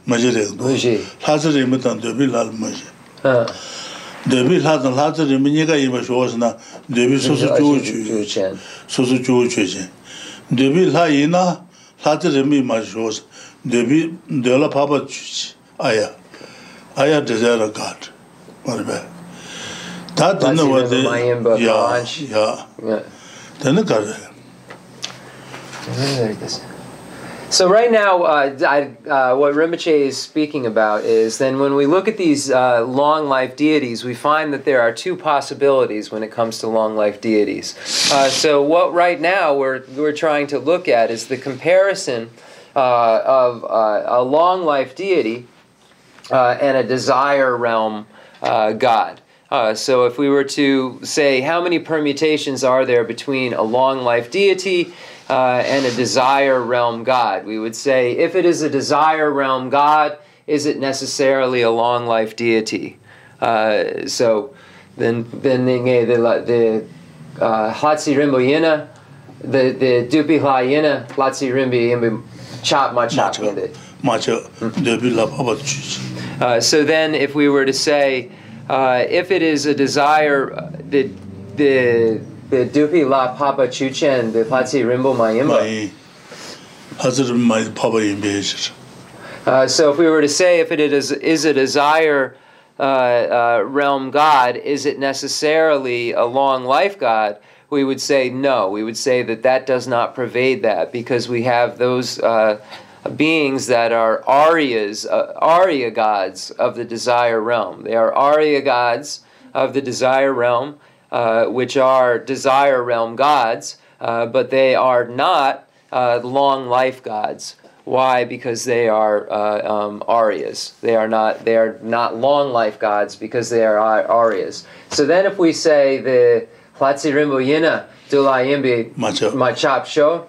바바자나 Huh. 마지레도 무지. 다시 레메던 데비 라 마지 Huh. 데비 라던 라지 레미니가 이마 쇼스나 데비 소소 조주 Juchen. 소소 조주지 데비 라 이나 라지 레미 마 쇼스 데비 데라 바바 주지 아야 아야 데자라 갓 말베 다 듣는 라지 와데 레미 마이엠바 야 가지. 야 Yeah. 되는 거래 So right now, uh, I, uh, what Rinpoche is speaking about is then when we look at these uh, long life deities, we find that there are two possibilities when it comes to long life deities. Uh, so what right now we're we're trying to look at is the comparison uh, of uh, a long life deity and a desire realm god. Uh, so if we were to say how many permutations are there between a long life deity uh, and a desire realm God. We would say, if it is a desire realm God, is it necessarily a long life deity? Uh, so, then, then the uh, Hatsi Rimboyena, the the Dupi Hayena, Hatsi Rimbi, and Chop Machop with it. Hmm. Uh, so then, if we were to say, uh, if it is a desire, uh, the the the dupi la papa chuchen the rimbo mayimba. Uh, so if we were to say if it is is a desire uh, uh, realm God, is it necessarily a long life God? We would say no. We would say that that does not pervade that because we have those uh, beings that are Aryas, uh, Arya gods of the desire realm. They are Arya gods of the desire realm uh, which are desire realm gods, uh, but they are not uh, long life gods. Why? Because they are uh, um, Aryas. They are not. They are not long life gods because they are Ar- Aryas. So then, if we say the Platzi Rimbo Yina Dulayimbi Machap Sho,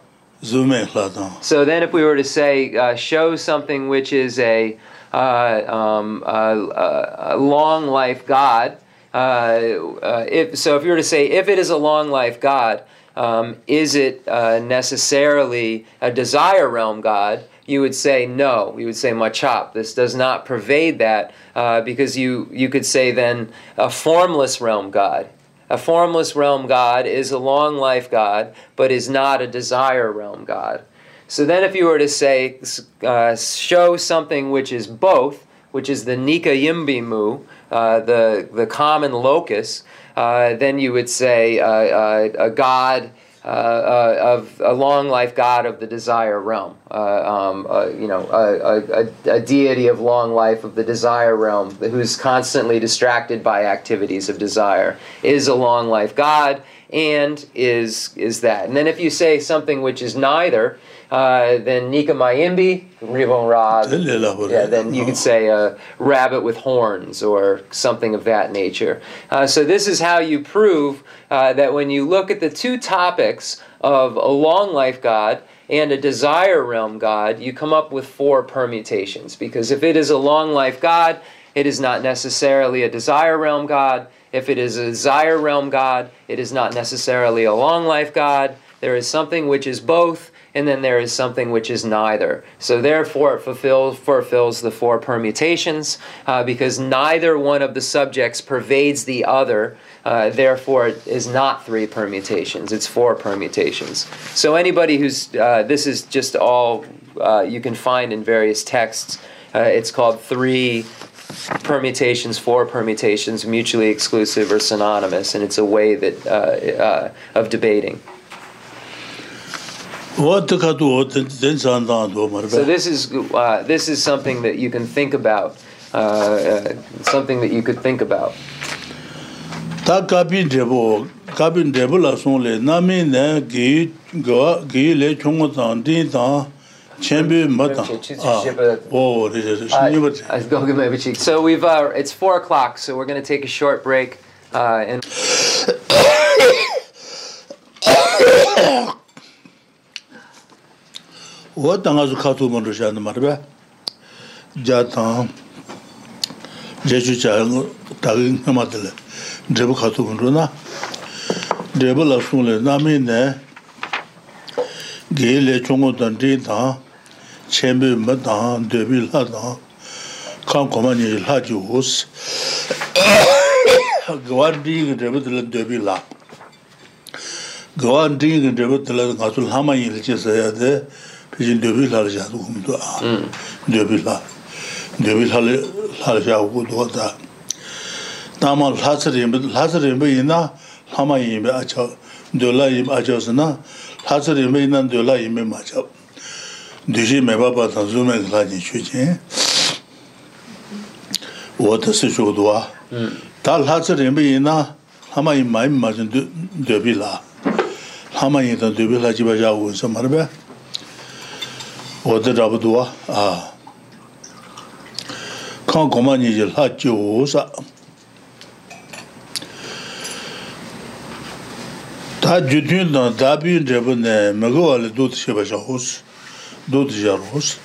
so then, if we were to say, uh, show something which is a, uh, um, a, a long life God, uh, uh, if, so if you were to say, if it is a long life God, um, is it uh, necessarily a desire realm God? You would say no. You would say machap. This does not pervade that uh, because you you could say then a formless realm God. A formless realm God is a long life God, but is not a desire realm God. So then, if you were to say, uh, show something which is both, which is the Nika Yimbimu, uh, the, the common locus, uh, then you would say uh, uh, a God. Of a long life God of the desire realm, um, you know, a, a, a deity of long life of the desire realm who's constantly distracted by activities of desire is a long life God and is is that. And then if you say something which is neither, uh, then Nika Mayimbi, Rivon Ra, yeah, then you could say a rabbit with horns or something of that nature. Uh, so this is how you prove uh, that when you look at the two topics of a long life God and a desire realm God, you come up with four permutations. Because if it is a long life God, it is not necessarily a desire realm God. If it is a desire realm God, it is not necessarily a long life God. There is something which is both, and then there is something which is neither. So therefore, it fulfills, fulfills the four permutations uh, because neither one of the subjects pervades the other. Uh, therefore, it is not three permutations; it's four permutations. So anybody who's uh, this is just all uh, you can find in various texts. Uh, it's called three permutations, four permutations, mutually exclusive or synonymous, and it's a way that uh, of debating. So this is uh, this is something that you can think about, uh, uh, something that you could think about. Ta kabin debo, kabin debo la son le na mi ne gi ga gi le chungo ta din ta chenbi mata. Oh, this is new but. I go give me a So we've uh, it's four o'clock, so we're going to take a short break uh, and wā tāngā su khātū mā rū shāni mā rū bā jā tāng jā chū chā tāgī ngā mā tālē drēbu khātū mā rū na. Drēbu lā sūng lē nā mī nē gē lē chōngu tāng drī tāng chēmbī mā tāng dēbī lā tāng kāng kōmā nī lā jī hūs gawā drī ngā drēbu tālē dēbī lā gawā drī ngā drēbu tālē ngā sū lā mā yī lā chē sā yā dē pichin döbi lal jadu kumdu a, hmm. döbi lal. Döbi lal lal jadu kumdu wata. Nama lhasa rinpa, lhasa rinpa ina lama yinpe achao, döla yinpe achao sina, lhasa rinpa ina döla yinpe machao. Döshi meba batan zume kla jin shuchin, wata si shukduwa. Hmm. Ta lhasa rinpa ina lama yinpe mayinpe machin döbi lal. Lama yinpe döbi lal jiba jadu kumdu marbe, oda rabuduwa kaan koma niji la jiusa ta judun dan dabi rebu ne mga wali dudu sheba sha hus dudu sha hus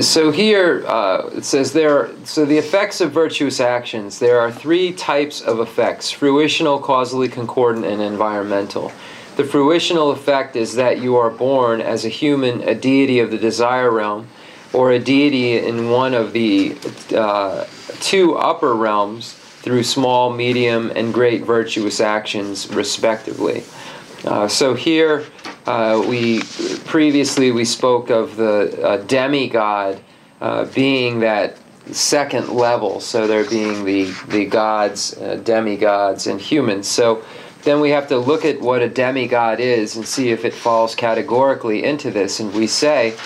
so here uh, it says there. So the effects of virtuous actions. There are three types of effects: fruitional, causally concordant, and environmental. The fruitional effect is that you are born as a human, a deity of the desire realm. or a deity in one of the uh, two upper realms through small, medium, and great virtuous actions, respectively. Uh, so here, uh, we previously we spoke of the uh, demigod uh, being that second level. So there being the the gods, uh, demigods, and humans. So then we have to look at what a demigod is and see if it falls categorically into this. And we say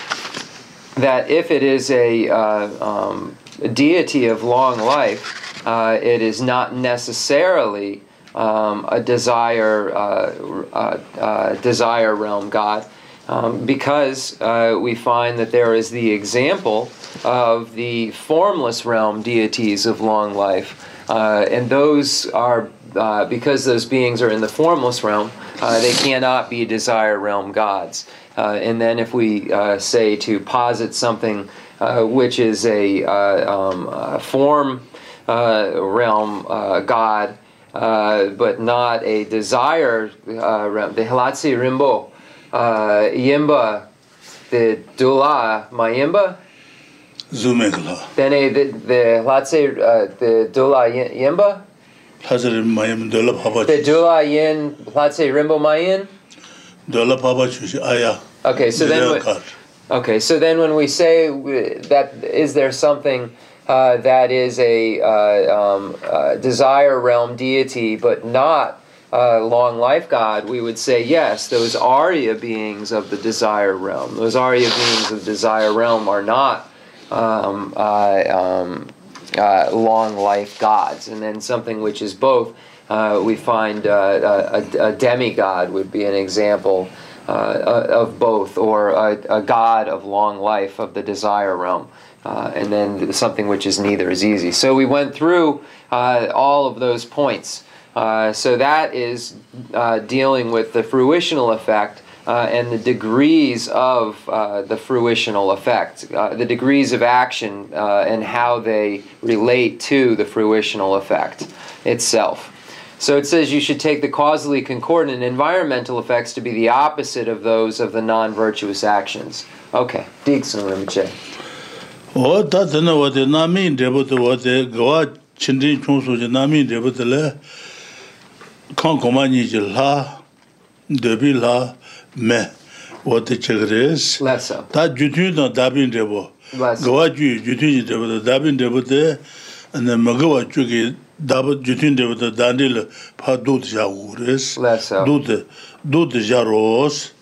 that if it is a, uh, um, a deity of long life, uh, it is not necessarily um, a desire uh, uh, uh desire realm god, um, because uh, we find that there is the example of the formless realm deities of long life, and those are uh, because those beings are in the formless realm, uh, they cannot be desire realm gods. Uh, and then if we uh, say to posit something uh, which is a, um, form realm god, Uh, but not a desire uh, realm, the Hilatsi Rimbo, uh, Yimba, the Dula Mayimba, Zumekla. Then a, the, the Hilatsi, the Dula Yimba, hazar mayim dola papa the dula yin say rimbo mayin papa chushi ah, aya okay so then okay so then when we say that is there something uh, that is a uh, um, uh, desire realm deity but not uh, long life God, we would say yes, those Arya beings of the desire realm, those Arya beings of desire realm are not um, uh, um, uh, long life gods. And then something which is both, we find uh, a, a, demigod would be an example uh, of both, or a, a, god of long life of the desire realm. Uh, and then something which is neither is easy. So we went through all of those points. so that is dealing with the fruitional effect uh, and the degrees of uh, the fruitional effect, uh, the degrees of action uh, and how they relate to the fruitional effect itself. So it says you should take the causally concordant environmental effects to be the opposite of those of the non virtuous actions. Okay, Dixon Rinpoche. o ta tena wate nami drepa to wate gawa chindin chungso je nami drepa to le kan koma nyi je la, debi la, me wate chigres ta jutun dan dabin drepa gawa ju jutun je drepa to dabin drepa to ane magawa chuki daba jutun drepa to dandi le pa dut ja ures dut dut ja ros.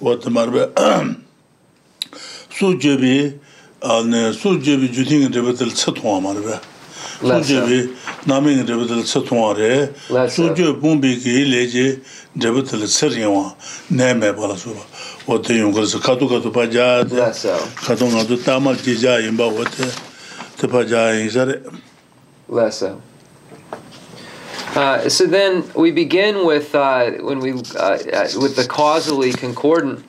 Wate marbe su jebi 네 소제비 주팅 레벨들 쳇통아 말베 소제비 남행 레벨들 쳇통아레 소제 봄비기 레제 레벨들 쳇려와 내매 벌어서 어때 용거서 카도 카도 바자 카도 나도 타마 기자 임바 어때 대바자 인사레 라서 Uh, so then we begin with uh, when we uh, uh with the causally concordant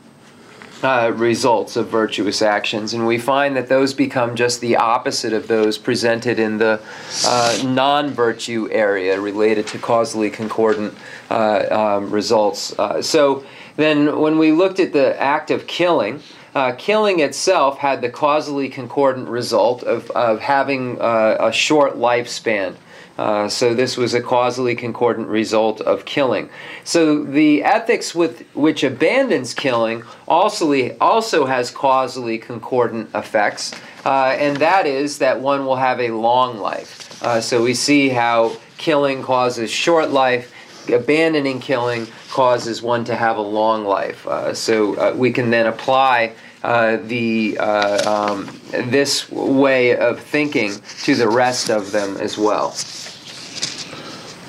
uh, results of virtuous actions, and we find that those become just the opposite of those presented in the uh, non virtue area related to causally concordant uh, um, results. Uh, so then, when we looked at the act of killing, uh, killing itself had the causally concordant result of, of having uh, a short lifespan. Uh, so this was a causally concordant result of killing. So the ethics with which abandons killing also also has causally concordant effects, uh, and that is that one will have a long life. Uh, so we see how killing causes short life. Abandoning killing causes one to have a long life. Uh, so uh, we can then apply uh, the uh, um, this way of thinking to the rest of them as well.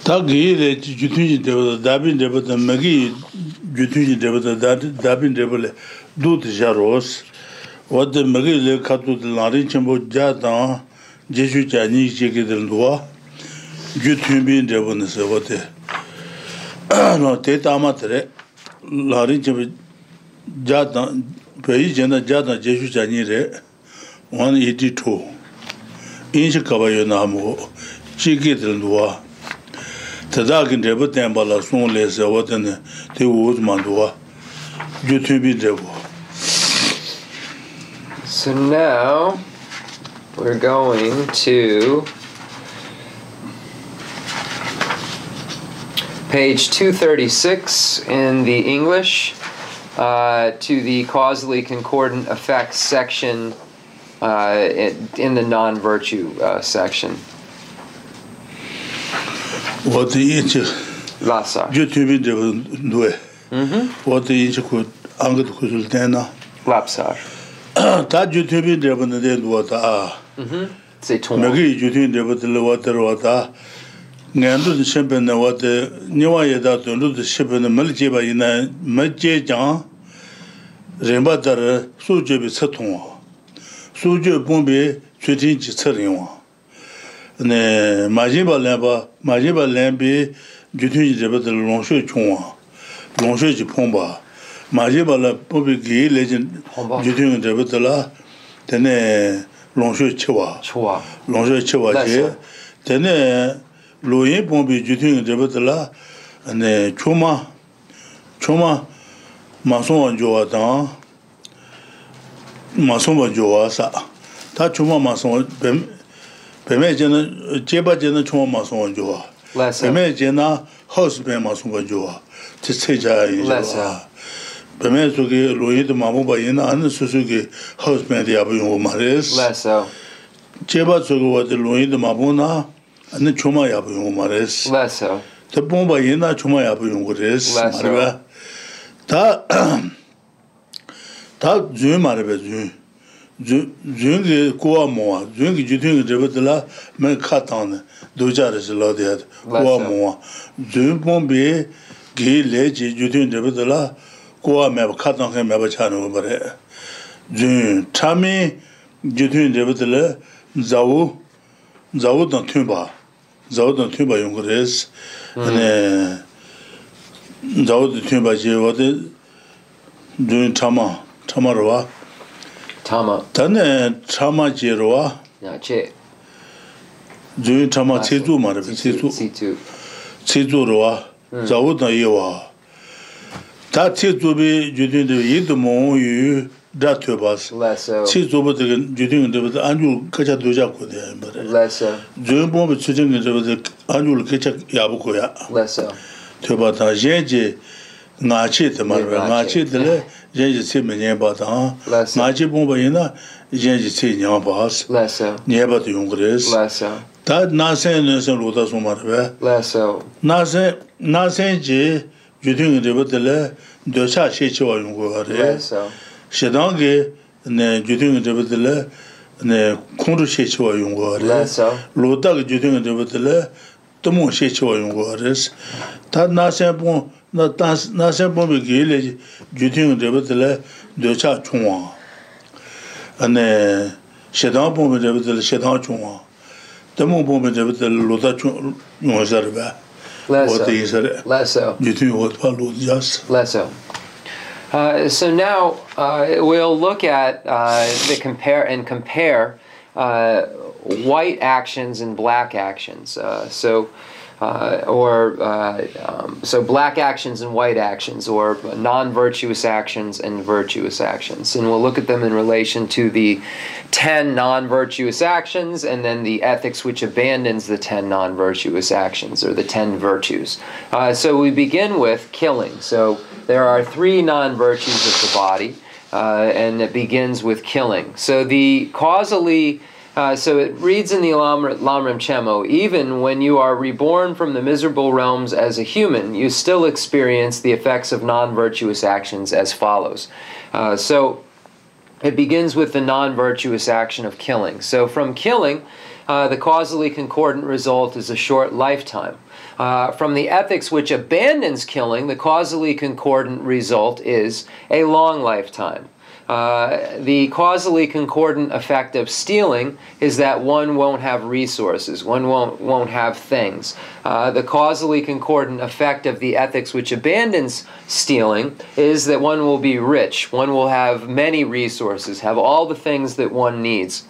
다기에 주튼지 되보다 다빈 되보다 막이 주튼지 되보다 다빈 되보래 두트 자로스 워드 막이 레 카투드 나리 쳔보 자다 제주 자니 제게들 도와 주튼비 되보는서 워데 너 데이터 아마트레 나리 쳔보 자다 peyi jenda jata jeshu chanyi re 182 inshi kabayo namu chiki tilinduwa tadakin drepa tenpa la sung le se watani te uuz manduwa jutubi drepa So now we're going to page 236 in the English. uh, to the causally concordant effects section uh, in the non virtue uh, section. What the inch Lassa. You to be the Mhm. What the inch could angle could then lapsar. Ta ju to be the one the what ah. Mhm. Say to. Magi ju to be the what the ngandu shepe na wate niwa yeda tundu shepe na mal jeba ina ma je jang rinpa dar su jebi tsa tongwa su je pongbi chutin ji tsa ringwa ne ma jeba lenpa ma jeba lenpi jutun ji jeba dar longshu chungwa longshu ji pongba ma jeba la pongbi gi lejin jutun ji jeba dar la tene longshu chewa longshu chewa je tene 로인 봄비 주팅 데버들라 네 초마 초마 마송원 좋아다. 마송원 좋아사. 다 초마 마송원 뱀 뱀에 저는 제바 저는 초마 마송원 좋아. 뱀에 제나 하우스 뱀 마송원 좋아. 제체자 이제 뱀에 속에 로이드 마모바 얘나 안 수수기 하우스 뱀에 야부 용어 말레스 제바 속에 와들 로이드 마모나 아니 초마 야부 용 말레스 라서 더 봄바 예나 초마 야부 용 그레스 말바 다다 주의 말베 주 준게 고아 모아. 준게 주퉁게 저버들라 맨 카타네 도자르스 로디아 고아 모아. 준 봄베 게레 지 주퉁 저버들라 고아 메 카타네 메 바차노 버레 준 참이 주퉁 저버들라 자우 자우 던 튜바. 자우도 튜바 용거레스 아니 자우도 튜바 제와데 드 타마 타마로와 타마 단에 타마 제로와 야체 드 타마 체주 말아 체주 체주로와 자우도 예와 다 체주비 주든데 이도 모유 dā tuyō bās. Cī zōba tīka jūtīng ngā tība tā āñyū kachā dōjā kō tīyā yā mbārā. Zōyō bōba tsūtīng ngā tība tā āñyū kachā yābu kō yā. Tuyō bā tā yēn jī ngā chī tā mā rā, ngā chī tā lē yēn jī cī mē nyē bā tā. Ngā chī bōba yī na yēn jī cī nyā bās, nyē bā tā yōng kērēs. Tā nā sēn nā sēn rō tā sō mā rā bē. Nā sēn jī jūtīng ngā tība tā lē dōchā shē chī wā yōng kō yā rē. shedang ge gyudung dhibadila kongru shechiwa yungo haris, loda ge gyudung dhibadila tumung shechiwa yungo haris. Ta nasenpon, nasenpon bi geyile gyudung dhibadila docha chungwa, shedang pon bi dhibadila shedang chungwa, tumung pon bi dhibadila loda yungo sarba, oda yisara, gyudung otwa loda yas. Uh, so now uh, we'll look at uh, the compare and compare uh, white actions and black actions. Uh, so, or um, so black actions and white actions, or non-virtuous actions and virtuous actions, and we'll look at them in relation to the ten non-virtuous actions, and then the ethics which abandons the ten non-virtuous actions, or the ten virtues. So we begin with killing. So there are three non-virtues of the body, uh, and it begins with killing. So the causally uh, so it reads in the Lam- Lamrim Chenmo, even when you are reborn from the miserable realms as a human, you still experience the effects of non virtuous actions as follows. Uh, so it begins with the non virtuous action of killing. So from killing, uh, the causally concordant result is a short lifetime. Uh, from the ethics which abandons killing, the causally concordant result is a long lifetime. Uh, the causally concordant effect of stealing is that one won't have resources, one won't, won't have things. Uh, the causally concordant effect of the ethics which abandons stealing is that one will be rich, one will have many resources, have all the things that one needs.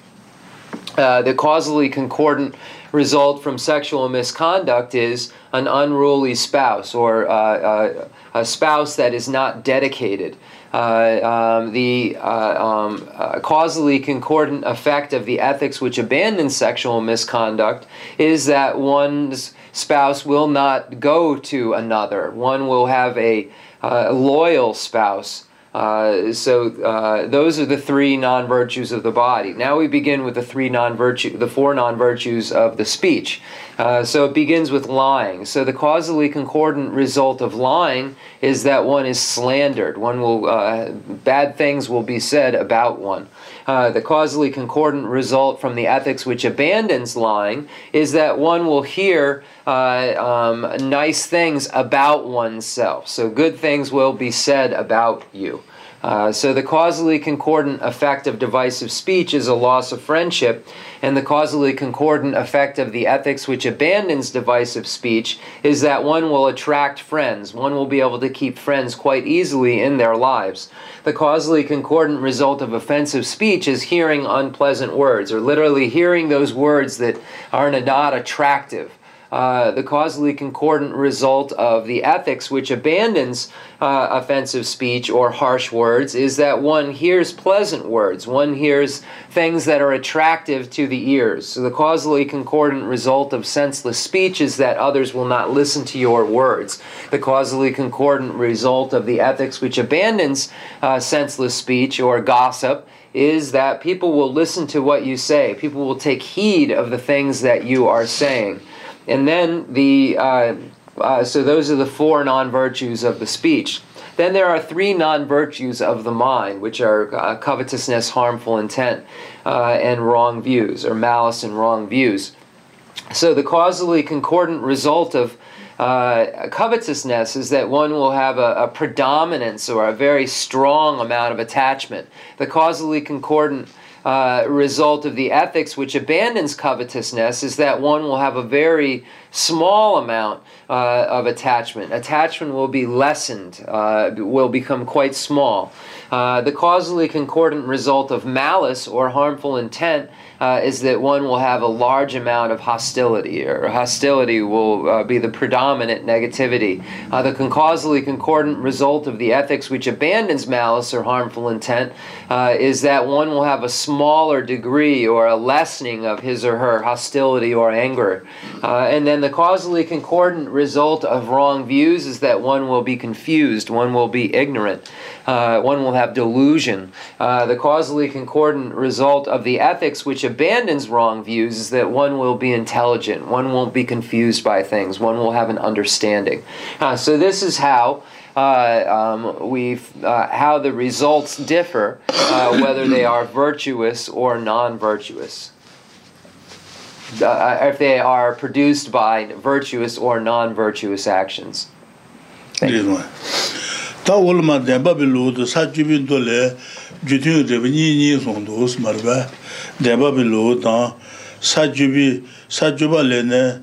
Uh, the causally concordant result from sexual misconduct is an unruly spouse or uh, uh, a spouse that is not dedicated. uh, um, the uh, um, uh, causally concordant effect of the ethics which abandon sexual misconduct is that one's spouse will not go to another. One will have a, uh, loyal spouse. Uh, so uh, those are the three non-virtues of the body. Now we begin with the three non-virtue, the four non-virtues of the speech. Uh, so it begins with lying. So the causally concordant result of lying is that one is slandered. One will uh, bad things will be said about one. Uh, the causally concordant result from the ethics which abandons lying is that one will hear uh, um, nice things about oneself. So good things will be said about you. Uh, so the causally concordant effect of divisive speech is a loss of friendship, and the causally concordant effect of the ethics which abandons divisive speech is that one will attract friends. One will be able to keep friends quite easily in their lives. The causally concordant result of offensive speech is hearing unpleasant words, or literally hearing those words that are not attractive. Uh, the causally concordant result of the ethics which abandons uh, offensive speech or harsh words is that one hears pleasant words, one hears things that are attractive to the ears. So the causally concordant result of senseless speech is that others will not listen to your words. The causally concordant result of the ethics which abandons uh, senseless speech or gossip is that people will listen to what you say. People will take heed of the things that you are saying. And then the uh, uh, so those are the four non virtues of the speech. Then there are three non virtues of the mind, which are uh, covetousness, harmful intent, uh, and wrong views, or malice and wrong views. So the causally concordant result of uh, covetousness is that one will have a, a, predominance or a very strong amount of attachment. The causally concordant uh, result of the ethics which abandons covetousness is that one will have a very small amount uh, of attachment. Attachment will be lessened, uh, will become quite small. Uh, the causally concordant result of malice or harmful intent uh, is that one will have a large amount of hostility, or hostility will uh, be the predominant negativity. Uh, the causally concordant result of the ethics which abandons malice or harmful intent uh, is that one will have a smaller degree or a lessening of his or her hostility or anger. Uh, and then the causally concordant result of wrong views is that one will be confused, one will be ignorant. Uh, one will have delusion. The causally concordant result of the ethics which abandons wrong views is that one will be intelligent, one won't be confused by things, one will have an understanding. Uh, so, this is how. Uh, um, we've uh, how the results differ, uh, whether they are virtuous or non-virtuous. if they are produced by virtuous or non-virtuous actions. Thank you. jutun dheba nyi nyi song dos marwa, dheba bi loo tang, sa jubi, sa juba le ne,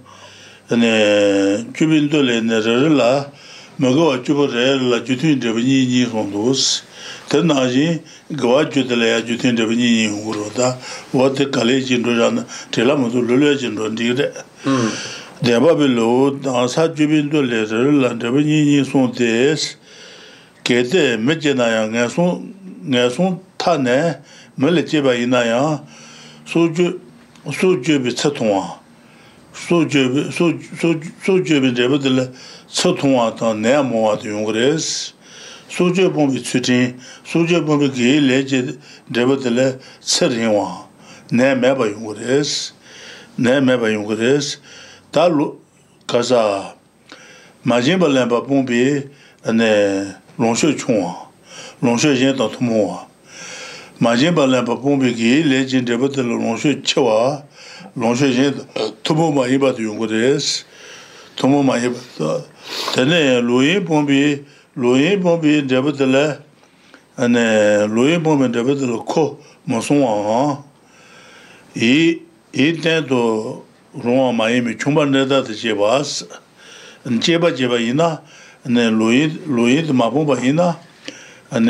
jubin do le ne rari la, magawa juba re la jutun dheba nyi nyi song dos, ten na yin gawa juta le ya jutun dheba nyi nyi hunguro ta, wate kale jindo jana, tela mazu lulwe jindo ndigre. Hmm. Dheba bi loo tang, sa jubin do le rari la, dheba nyi nyi song des, kete me jena ya nga song, nga sung ta ne me le jeba ina ya so ju so ju bi tsa tongwa so ju bi so so ju bi de bi le tsa tongwa ta ne mo wa de yong res so ju bon bi chu tin so ju bon bi ge le je de bi le tsa rin wa ne me ba yong res ne me ba yong res ta lu ka sa ma jin ba le ba bon bi ne long shou chung wa longshu yin tang tumu wa. Ma yin pa lan pa pungpi ki le jin dreba tila longshu che wa, longshu yin tumu ma yin pa tu yungu des, tumu ma yin pa. Tene lo yin pungpi, lo yin pungpi dreba tila, lo yin pungpi dreba tila ko ma sung wa I, i ten to rungwa ma yin mi chungpa neda ta che baas, che ba che ba ina, lo yin ma pungpa ina, 아니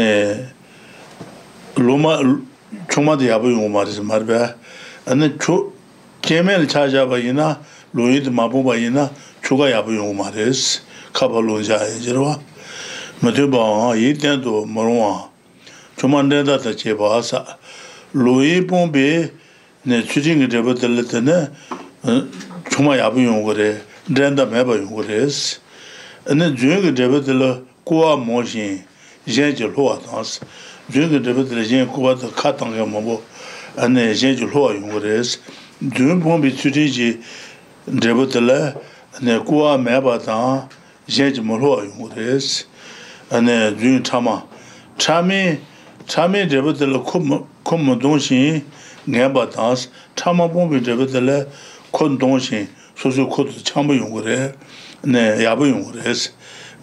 로마 총마도 야보 용어 말이지 말베 아니 초 제멜 찾아봐이나 로이드 마보바이나 초가 야보 용어 말이스 카발론자 이제와 맞어봐 이때도 모르와 좀안데다 다체 봐서 로이 봄베 네 추진이 되버들 때네 정말 야부 용거래 랜덤 해봐 용거래스 아니 주역이 되버들 고아 모신 yin ji luwa tansi zhun ki dhibi dhili yin kuwa dhi ka tanga mambu ane yin ji luwa yungu resi zhun pongbi tsuri ji dhibi dhili ane kuwa meba tanga yin ji ma luwa yungu resi ane zhun chama chami chami dhibi dhili kumma dongshin ngeba tansi chama pongbi dhibi dhili kun dongshin susu kudu chamba yungu resi ane yabu yungu resi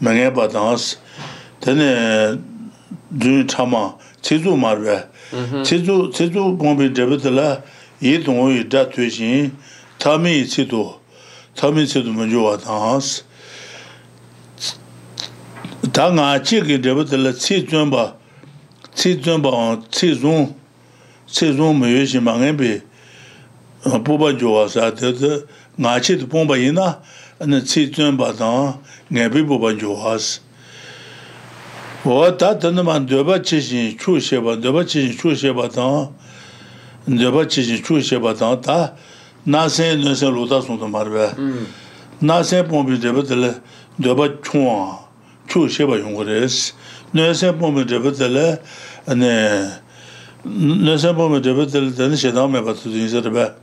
ma ngeba tansi tene dui chama chizu marwe mm-hmm. chizu chizu gombi debitla yi dungu yi da tuishin tami yi chidu tami chidu manjuwa tangas ta nga chi ki debitla chi zunba chi zunba chi zun chi zun mayo shi ma ngenbi pupa juwa sa nga chi tu pongba yi na chi zunba tang ngenbi pupa juwa sa. o ta tanda man döba cheshin chu sheba, döba cheshin chu sheba tang, döba cheshin chu sheba tang, ta nasen nasen luta sungta marwa. Nasen pombi döba tala döba chunga, chu sheba yungu res. Nasen pombi döba tala, nasen pombi döba tala tani shedang meba tu dungi zarba.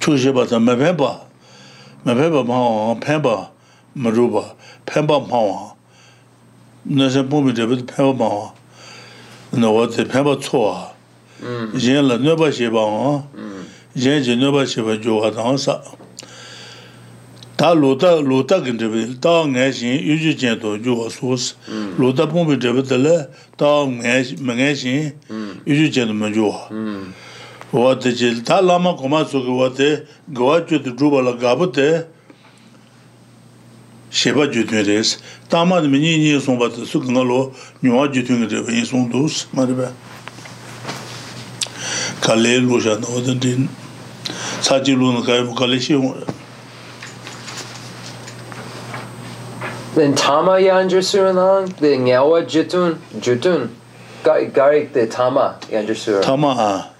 Chu sheba tang mepeba, mepeba mawa, pemba maruba, pemba mawa. nāshā pōmi rīpa tī pēpa mā wā, nā wā tī pēpa tsō wā, yēn lā nöpa shēpa wā, yēn jī nöpa shēpa jō wā tā wā sā. Tā lōtā, lōtā kī rīpa, tā ngā shīn yu jī jēn tō jō wā sō sā, lōtā pōmi rīpa tā lā, tā ngā shīn yu jī jēn tō mā jō wā. Wā tā jī, tā lāma kōmā sō kī wā tī, gā wā chū tī rūpa lā gā bū tī, sheba jutun res, tama dhimi nyi nyi song bat su kanga lo nyuwa jutun reba yin song dus, mariba. Kale lo sha na odan din, sachi lo na kaya bu kale shi hong. Then tama yanjir suranan, the nyawa jutun, jutun, garik the tama yanjir suranan. Tama ha.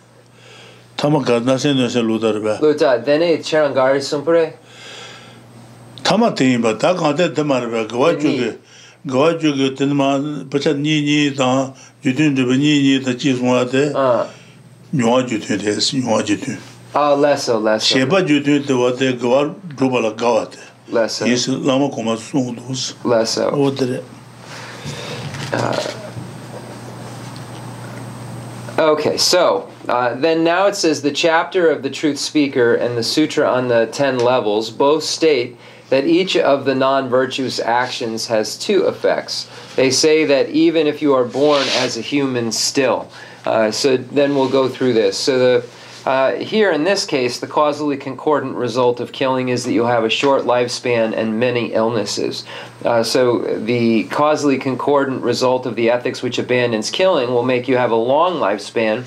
Tama gadna sen dönse lo darba. Lo ta, dene cheran garik sumpare? tama tenyi ba, ta kante tama raba, gawa chuge, gawa chuge tenma, pacha nyi nyi tang, jutun dhiba nyi nyi ta chi sunga te, ah. nyuwa jutun te, nyuwa jutun. Ah, leso, leso. Sheba jutun te wa te, gawa dhruba la gawa te. Leso. Yisi lama kuma sungu dhus. Leso. Odere. Ah. Okay, so uh, then now it says the chapter of the truth speaker and the sutra on the ten levels both state that each of the non virtuous actions has two effects. They say that even if you are born as a human still. Uh, so then we'll go through this. So the uh, here in this case, the causally concordant result of killing is that you'll have a short lifespan and many illnesses. Uh, so the causally concordant result of the ethics which abandons killing will make you have a long lifespan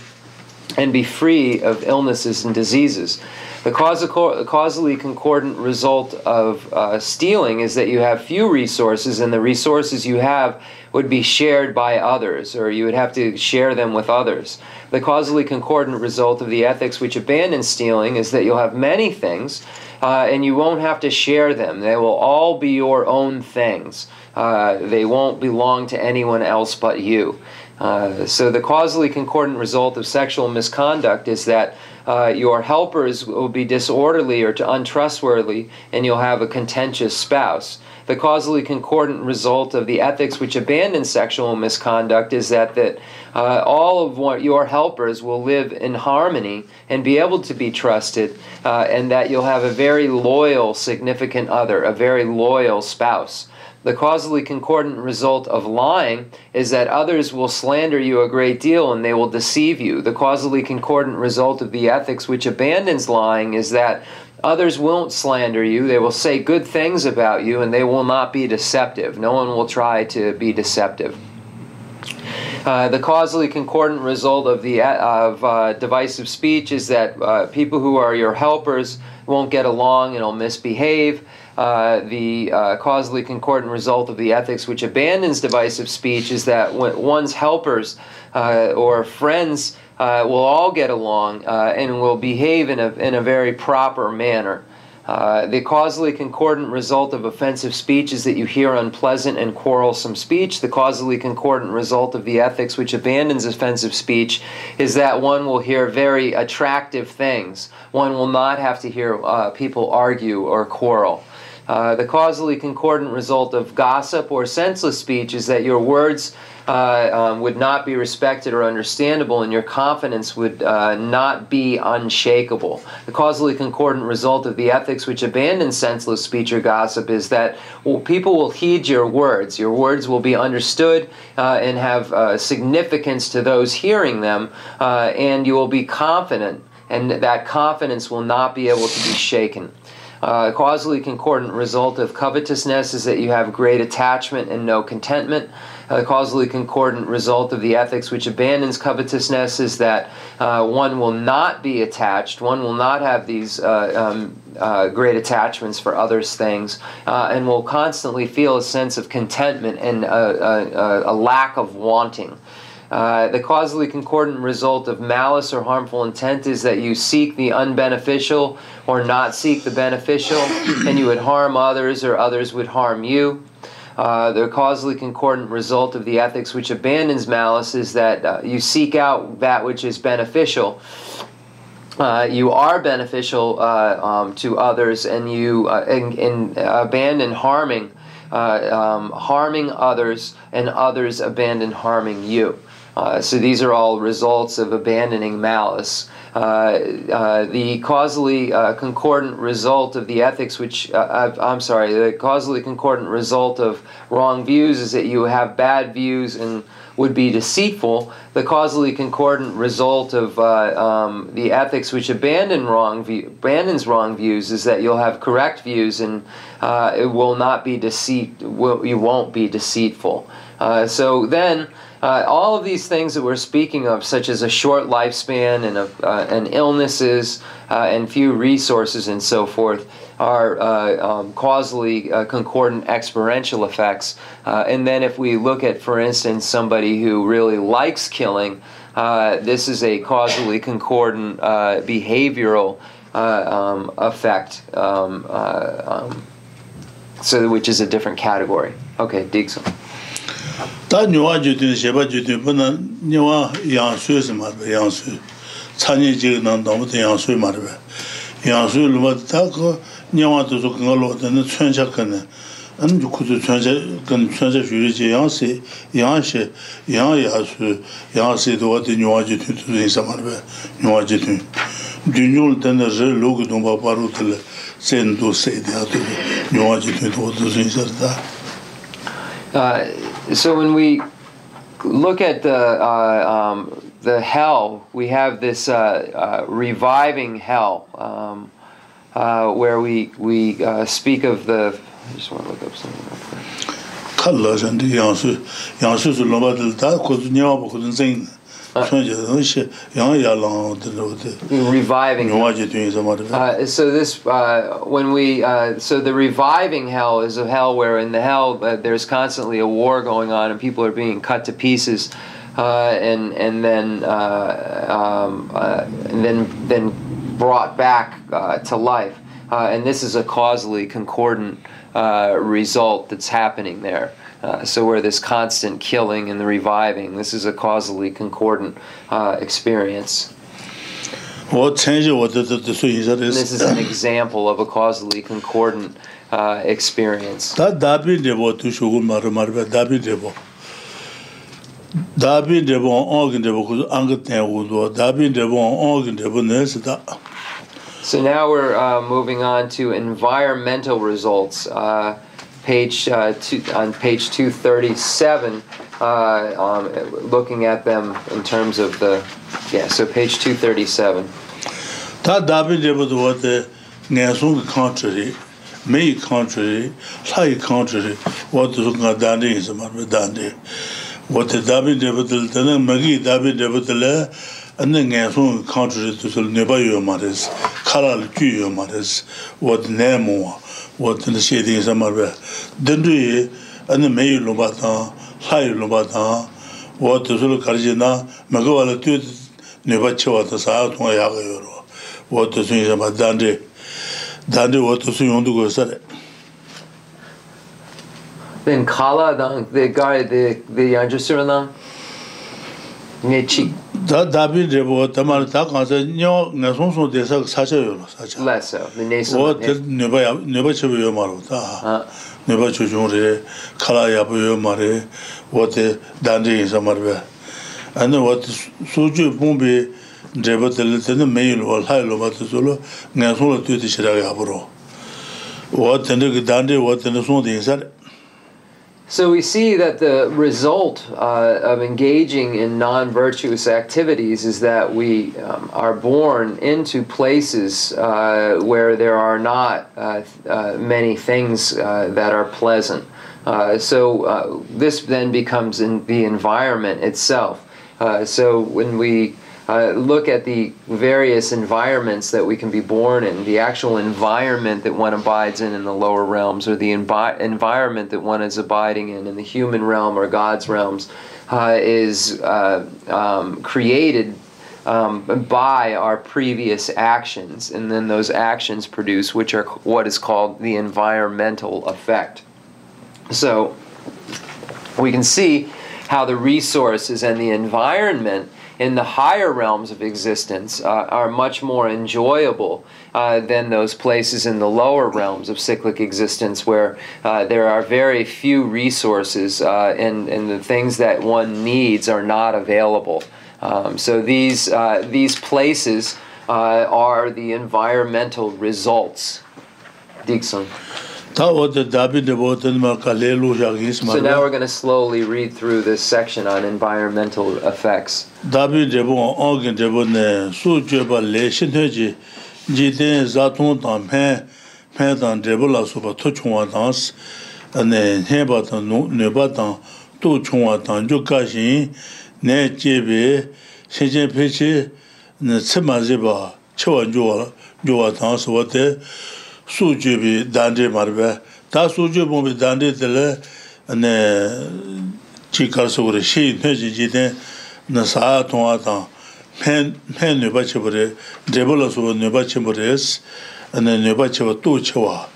and be free of illnesses and diseases. The causa- causally concordant result of uh, stealing is that you have few resources, and the resources you have would be shared by others, or you would have to share them with others. The causally concordant result of the ethics which abandon stealing is that you'll have many things, uh, and you won't have to share them. They will all be your own things. Uh, they won't belong to anyone else but you. Uh, so the causally concordant result of sexual misconduct is that uh, your helpers will be disorderly or untrustworthy, and you'll have a contentious spouse. The causally concordant result of the ethics which abandon sexual misconduct is that that uh, all of what your helpers will live in harmony and be able to be trusted, uh, and that you'll have a very loyal, significant other, a very loyal spouse. The causally concordant result of lying is that others will slander you a great deal and they will deceive you. The causally concordant result of the ethics which abandons lying is that others won't slander you. They will say good things about you and they will not be deceptive. No one will try to be deceptive. Uh, the causally concordant result of the of uh, divisive speech is that uh, people who are your helpers won't get along and will misbehave. Uh, the uh, causally concordant result of the ethics which abandons divisive speech is that one's helpers uh, or friends uh, will all get along uh, and will behave in a, in a very proper manner. The causally concordant result of offensive speech is that you hear unpleasant and quarrelsome speech. The causally concordant result of the ethics which abandons offensive speech is that one will hear very attractive things. One will not have to hear people argue or quarrel. Uh, the causally concordant result of gossip or senseless speech is that your words uh, um, would not be respected or understandable, and your confidence would uh, not be unshakable. The causally concordant result of the ethics which abandon senseless speech or gossip is that well, people will heed your words. Your words will be understood uh, and have uh, significance to those hearing them, and you will be confident, and that confidence will not be able to be shaken. Uh, causally concordant result of covetousness is that you have great attachment and no contentment. A causally concordant result of the ethics which abandons covetousness is that uh, one will not be attached, one will not have these uh, um, uh, great attachments for others' things, uh, and will constantly feel a sense of contentment and a, a, a lack of wanting. Uh, the causally concordant result of malice or harmful intent is that you seek the unbeneficial or not seek the beneficial, and you would harm others or others would harm you. Uh, the causally concordant result of the ethics which abandons malice is that uh, you seek out that which is beneficial. Uh, you are beneficial uh, um, to others, and you in abandon harming, um, harming others, and others abandon harming you. Uh, so these are all results of abandoning malice. Uh, uh, the causally uh, concordant result of the ethics, which uh, I'm sorry, the causally concordant result of wrong views is that you have bad views and would be deceitful. The causally concordant result of um, the ethics, which abandon wrong view, abandons wrong views, is that you'll have correct views and it will not be deceit. Will, you won't be deceitful. so then. Uh, all of these things that we're speaking of, such as a short lifespan and, a, uh, and illnesses uh, and few resources and so forth, are uh, um, causally uh, concordant experiential effects. And then, if we look at, for instance, somebody who really likes killing, this is a causally concordant behavioral um, effect. Um, um, so, which is a different category. Okay, Dixon. 다 녀와 주든 제바 주든 보는 녀와 양수스 말베 양수. 찬이 지는 너무 양수 말베 양수 루마다 그 녀와도 저 그걸로는 천작은 안 좋고도 천작 근 천작 주의지 양세 양세 양야수 양세도 어디 녀와 주든 인사 말베 녀와 주든. dūnyūl tēnā rē lōgu dōmbā pārū tēlē sēn dō sēdi ātō nyōwā jī tēn dō dō sēn sār tā so when we look at the uh, um, the hell, we have this uh, uh, reviving hell, um, uh, where we we uh, speak of the. I just want to look up something. Real quick. reviving uh, so this uh, when we uh, so the reviving hell is a hell where in the hell uh, there's constantly a war going on and people are being cut to pieces. Uh, and and then uh, um, and then then brought back to life. And this is a causally concordant result that's happening there Uh, so where this constant killing and the reviving, this is a causally concordant uh, experience. And this is an example of a causally concordant uh, experience. dābī dēbō āngi dēbō kūzu āngi tēng wūdō, dābī dēbō āngi dēbō nēsi dā. So now we're uh, moving on to environmental results. Uh, page uh, two, on page 237 uh, um, looking at them in terms of the yeah so page 237 ta dabi lebo do what ne sung country me country sai country what do nga dani is mar me dani what dabi lebo do tan magi dabi lebo do le an ne sung country to so ne ba yo mares kala ku yo mares what ne mo wātana shēdīngi samārvē, dēndu yī anī mēyī lōmbā tāng, lāyī lōmbā tāng, wā tēsūla kārjī nā mēgā wāla tū nirvā chīwā tā sāyā tōngā yāgā yorwa, wā tēsūngi samā dāndrī, dāndrī wā tēsūngi yōndu gō sārē. Then kālā dāng, dē gārī, dē yāñchū sīrā nāng, ngē chīk, 다 다비 제보 담말 다 가서 녀 나송송 대사 사셔요 사셔 less so. The nasal. 뭐 네바 네바 쳐요 말다 아, 네바 조종레 칼아야 보여 말에 뭐데 단지에서 말베 아니 뭐 소주 봄비 제보들 때는 메일 월 하일로 받도 솔로 So we see that the result uh, of engaging in non-virtuous activities is that we um, are born into places uh, where there are not uh, uh, many things uh, that are pleasant. Uh, so this then becomes in the environment itself. So when we uh, look at the various environments that we can be born in, the actual environment that one abides in in the lower realms, or the envi- environment that one is abiding in in the human realm or God's realms, uh, is uh, um, created um, by our previous actions, and then those actions produce, which are what is called the environmental effect. So we can see how the resources and the environment in the higher realms of existence uh, are much more enjoyable uh, than those places in the lower realms of cyclic existence where uh, there are very few resources uh, and, and the things that one needs are not available. Um, so these, uh, these places uh, are the environmental results. Dixon. So now we're going to slowly read through this section on environmental effects. 다비데 보 어긴 데보네 수제바 레신테지 지데 자통 담페 페단 데볼라 소바 토총와 단스 아네 헤바다 네바다 또 총와 단조 가신 내 집에 세제 페치 네 츠마제바 쳐원조와 조와 단스 와테 수제비 단데 말베 다 수제 보면 단데 들레 네 지가서 그래 시 내지지데 나사 통하다 팬 팬을 받쳐버려 데블러서 네 받쳐버려스 네 네바쳐 또 쳐와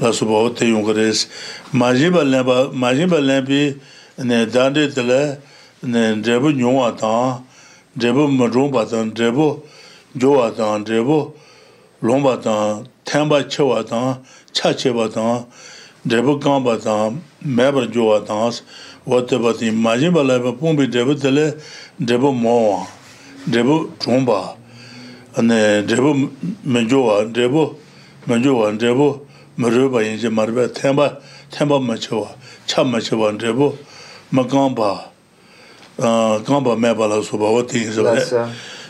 라서 뭐 어때 용거레스 마지발레바 마지발레비 네 단데 들레 네 데부 용와다 데부 머종바다 데부 조와다 데부 롱바다 tenpa chewa tang, cha chewa tang, drepa kamba tang, mebar jowa tang, wate pati majinpa laipa pungpi drepa tele drepa mawa, drepa chungpa, drepa menjowa, drepa menjowa, drepa marweba yinze marweba, tenpa, tenpa ma chewa, cha ma chewa, drepa makamba, kamba ah, mebar la soba, wate yinze.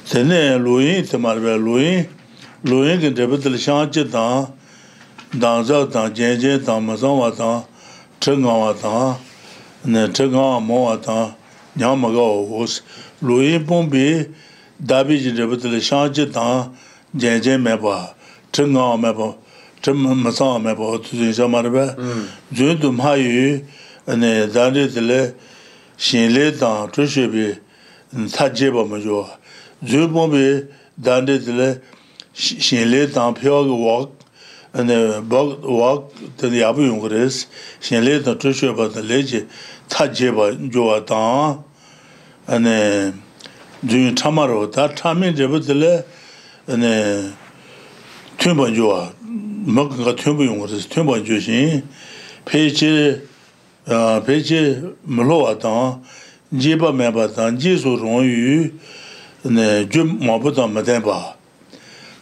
Tene luyin, temarweba luyin, loyen gen drepa tali shaan che tang, dangza tang, jen jen tang, masang wa tang, cheng gang wa tang, cheng gang wa mo wa tang, nyang ma ga wo hos. Loyen pongpi dabi jen drepa tali shaan che tang, jen jen me pa, cheng gang wa me pa, cheng masang wa me pa, tu zin sha ma mm. rba. Zun tu ma yu, dangze tali shin le tang, chu shwe pi, ta je pa ma jo. Zun pongpi dangze tali, shenle tang pyo ge wak, ane bak wak ten yabu yung kres, shenle tang tushwe pa ten leje ta je pa jowa tang, ane duyun tamaro, ta tamin jebu tele, ane tunpa jowa, mak nga tunpa yung kres, tunpa jo shin, peche, peche mlowa tang, je pa me pa tang, je su rong yu, ane jo mabu tang maten pa,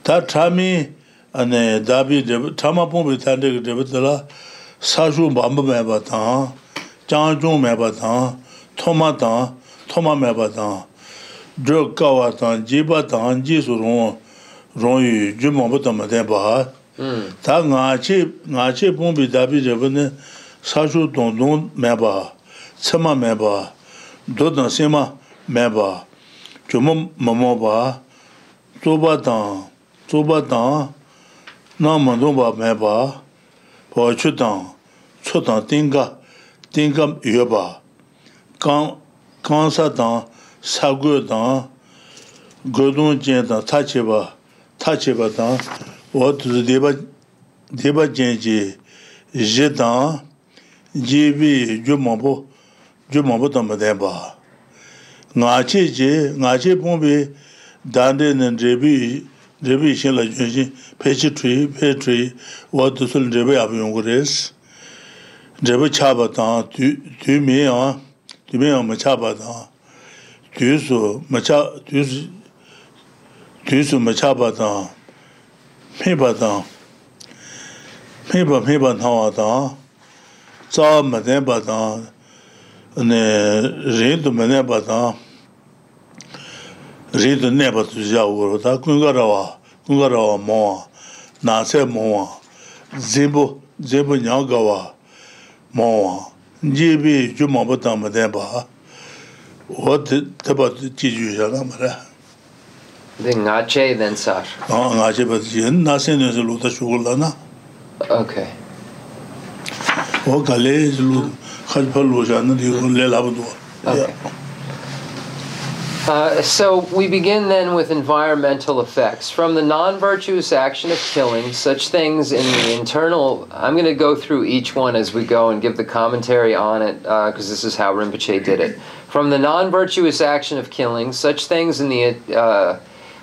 tā chāmi ane dābi dheba, chāma pōngbi tāndegi dheba dhala sāshū bāmba mēba tāng, chāngchūng mēba tāng, thoma tāng, thoma mēba tāng, dhok kāwa tāng, jība tāng, jīsu rōng, rōng yu, jū mōmbu tāma dheba hmm. tā ngāchi, ngāchi pōngbi dābi dheba ne sāshū tōng tōng mēba, tsima mēba, dōdāng sima mēba, chūma mōmō bā, tōba tāng, tsuba tang, na mandungpa mepa, pawachu tang, tsu tang tinga, tinga yueba, kansa tang, sagu tang, godung jen tang, tacheba, tacheba tang, watu deba, deba jen ji, je tang, jibi ju mambu, ju mambu tang madenpa. Nga che je, nga che pongbi, dande nan rebi, rebi ishe la yunji pechi tui, pe tui, wa dusul rebi abu yungu res. Rebi chaba tanga, tui me yang, tui me yang ma chaba tanga, tui su ma chaba, tui su ma chaba tanga, meba tanga, meba meba tanga tanga, tsa ma tenpa tanga, rin tu ma tenpa tanga, rīdu nēpa tūjā uru, tā kūngā rāwā, kūngā rāwā mōwā, nāsē mōwā, zīmbu, zīmbu ñāgāwā mōwā, jībī jū māmbu tāmba nēpa, wā tēpa jījū yā nā mā rā. Dī ngā chē dēn sār? Ngā chē pā tījī, nāsē nē sī lūtā shūgul lā na. Ok. Wā kā lē sī lūtā, khāj pā lūshā nā tī lē lā pā duwa. Ok. Uh, so we begin then with environmental effects. From the non virtuous action of killing, such things in the internal. I'm going to go through each one as we go and give the commentary on it because this is how Rinpoche did it. From the non virtuous action of killing, such things in the uh,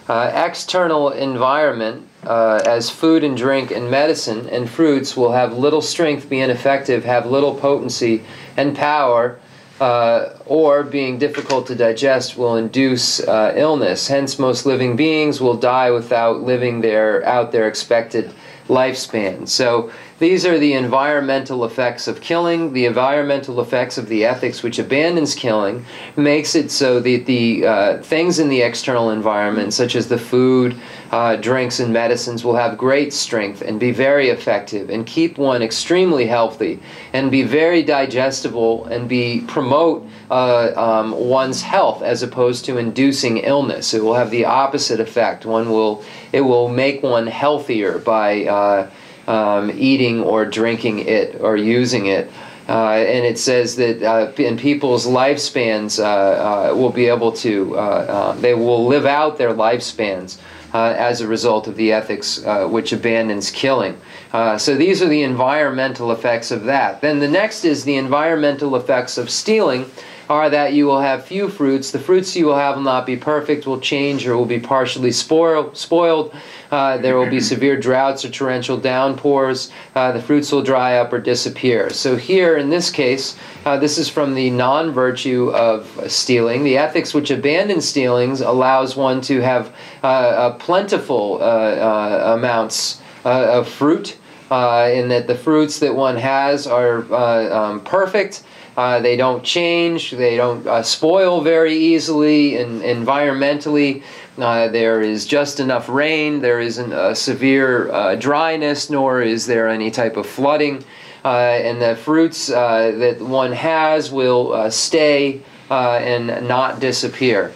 uh, external environment, uh, as food and drink and medicine and fruits, will have little strength, be ineffective, have little potency and power uh, or being difficult to digest will induce uh, illness. Hence, most living beings will die without living their out their expected lifespan. So these are the environmental effects of killing. The environmental effects of the ethics, which abandons killing, makes it so that the uh, things in the external environment, such as the food, uh, drinks, and medicines, will have great strength and be very effective and keep one extremely healthy and be very digestible and be promote uh, um, one's health as opposed to inducing illness. It will have the opposite effect. One will it will make one healthier by uh, um, eating or drinking it or using it. Uh, and it says that uh, in people's lifespans uh, uh, will be able to, uh, uh, they will live out their lifespans uh, as a result of the ethics uh, which abandons killing. Uh, so these are the environmental effects of that. Then the next is the environmental effects of stealing are that you will have few fruits. The fruits you will have will not be perfect, will change, or will be partially spoil, spoiled. Uh, there will be severe droughts or torrential downpours. Uh, the fruits will dry up or disappear. So, here in this case, uh, this is from the non virtue of stealing. The ethics which abandon stealings allows one to have uh, plentiful uh, uh, amounts of fruit, in that the fruits that one has are um, perfect. Uh, they don't change. They don't uh, spoil very easily. And environmentally, uh, there is just enough rain. There isn't a severe uh, dryness, nor is there any type of flooding. Uh, and the fruits uh, that one has will stay and not disappear.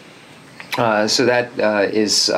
So that is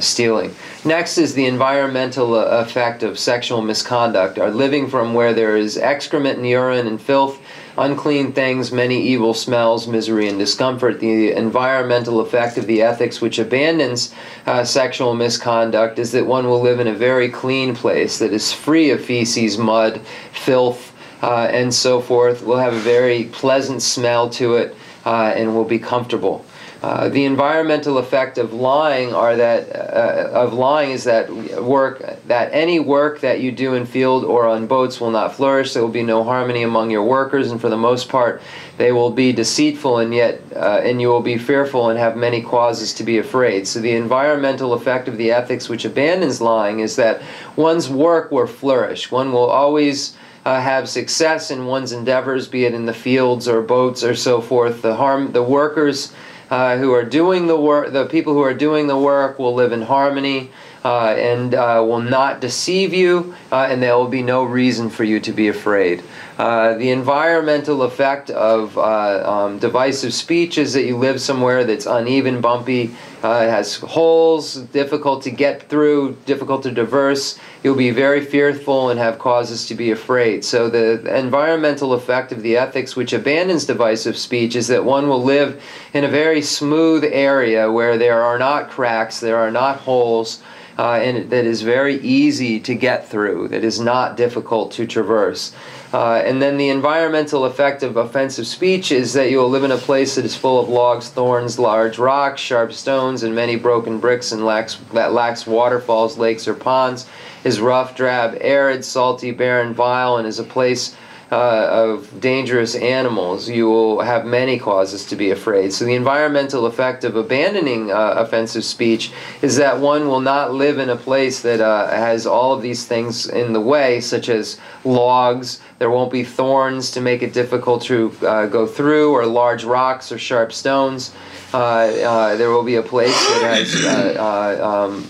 stealing. Next is the environmental effect of sexual misconduct, or living from where there is excrement and urine and filth unclean things, many evil smells, misery, and discomfort. The environmental effect of the ethics which abandons uh, sexual misconduct is that one will live in a very clean place that is free of feces, mud, filth, uh, and so forth. Will have a very pleasant smell to it uh, and will be comfortable. Uh, the environmental effect of lying are that uh, of lying is that work that any work that you do in field or on boats will not flourish. There will be no harmony among your workers, and for the most part, they will be deceitful, and yet uh, and you will be fearful and have many causes to be afraid. So the environmental effect of the ethics which abandons lying is that one's work will flourish. One will always uh, have success in one's endeavors, be it in the fields or boats or so forth. The harm the workers uh, who are doing the work, the people who are doing the work will live in harmony. uh, and uh, will not deceive you, uh, and there will be no reason for you to be afraid. Uh, the environmental effect of uh, um, divisive speech is that you live somewhere that's uneven, bumpy, uh, has holes, difficult to get through, difficult to traverse. You'll be very fearful and have causes to be afraid. So, the environmental effect of the ethics which abandons divisive speech is that one will live in a very smooth area where there are not cracks, there are not holes. Uh, and that is very easy to get through, that is not difficult to traverse. Uh, and then the environmental effect of offensive speech is that you will live in a place that is full of logs, thorns, large rocks, sharp stones, and many broken bricks, and lacks, that lacks waterfalls, lakes, or ponds, is rough, drab, arid, salty, barren, vile, and is a place uh, of dangerous animals, you will have many causes to be afraid. So, the environmental effect of abandoning uh, offensive speech is that one will not live in a place that uh, has all of these things in the way, such as logs. There won't be thorns to make it difficult to uh, go through, or large rocks or sharp stones. Uh, uh, there will be a place that has um,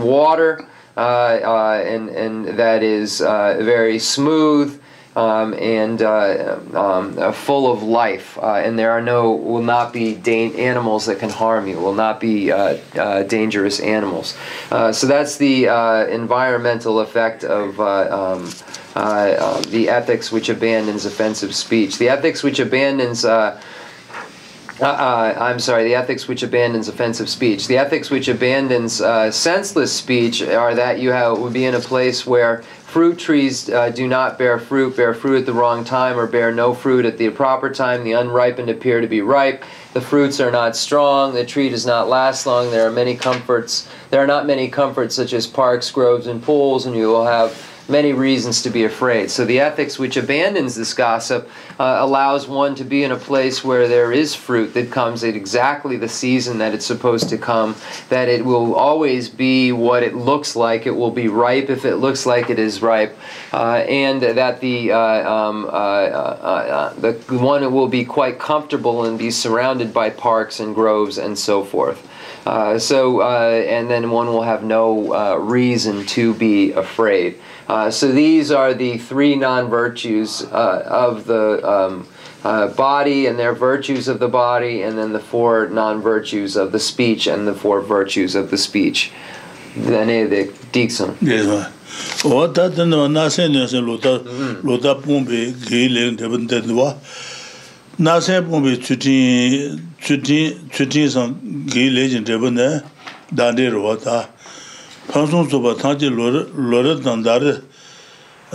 water. and, and that is very smooth um, and uh, um, uh, full of life, uh, and there are no will not be da- animals that can harm you. Will not be uh, uh, dangerous animals. Uh, so that's the environmental effect of. Um, the ethics which abandons offensive speech. The ethics which abandons uh, uh, I'm sorry, the ethics which abandons offensive speech. The ethics which abandons uh, senseless speech are that you have, would be in a place where Fruit trees uh, do not bear fruit, bear fruit at the wrong time, or bear no fruit at the proper time. The unripened appear to be ripe. The fruits are not strong. The tree does not last long. There are many comforts. There are not many comforts such as parks, groves, and pools, and you will have many reasons to be afraid. So the ethics which abandons this gossip uh, allows one to be in a place where there is fruit that comes at exactly the season that it's supposed to come, that it will always be what it looks like, it will be ripe if it looks like it is ripe, uh, and that the, uh, um, uh, uh, uh, the one will be quite comfortable and be surrounded by parks and groves and so forth. Uh, so, uh, and then one will have no uh, reason to be afraid. Uh, so these are the three non virtues uh, of the um, uh, body and their virtues of the body, and then the four non virtues of the speech and the four virtues of the speech. Then eh, the diction. Yeah. o oh, ta ta no na se ne se lo ta mm-hmm. lo ta pum be ge le de ben de wa na se pum be chu ti chu ti chu ti san ge le jin de ben de da de ro ta 파송 소바 타지 로르 로르 단다르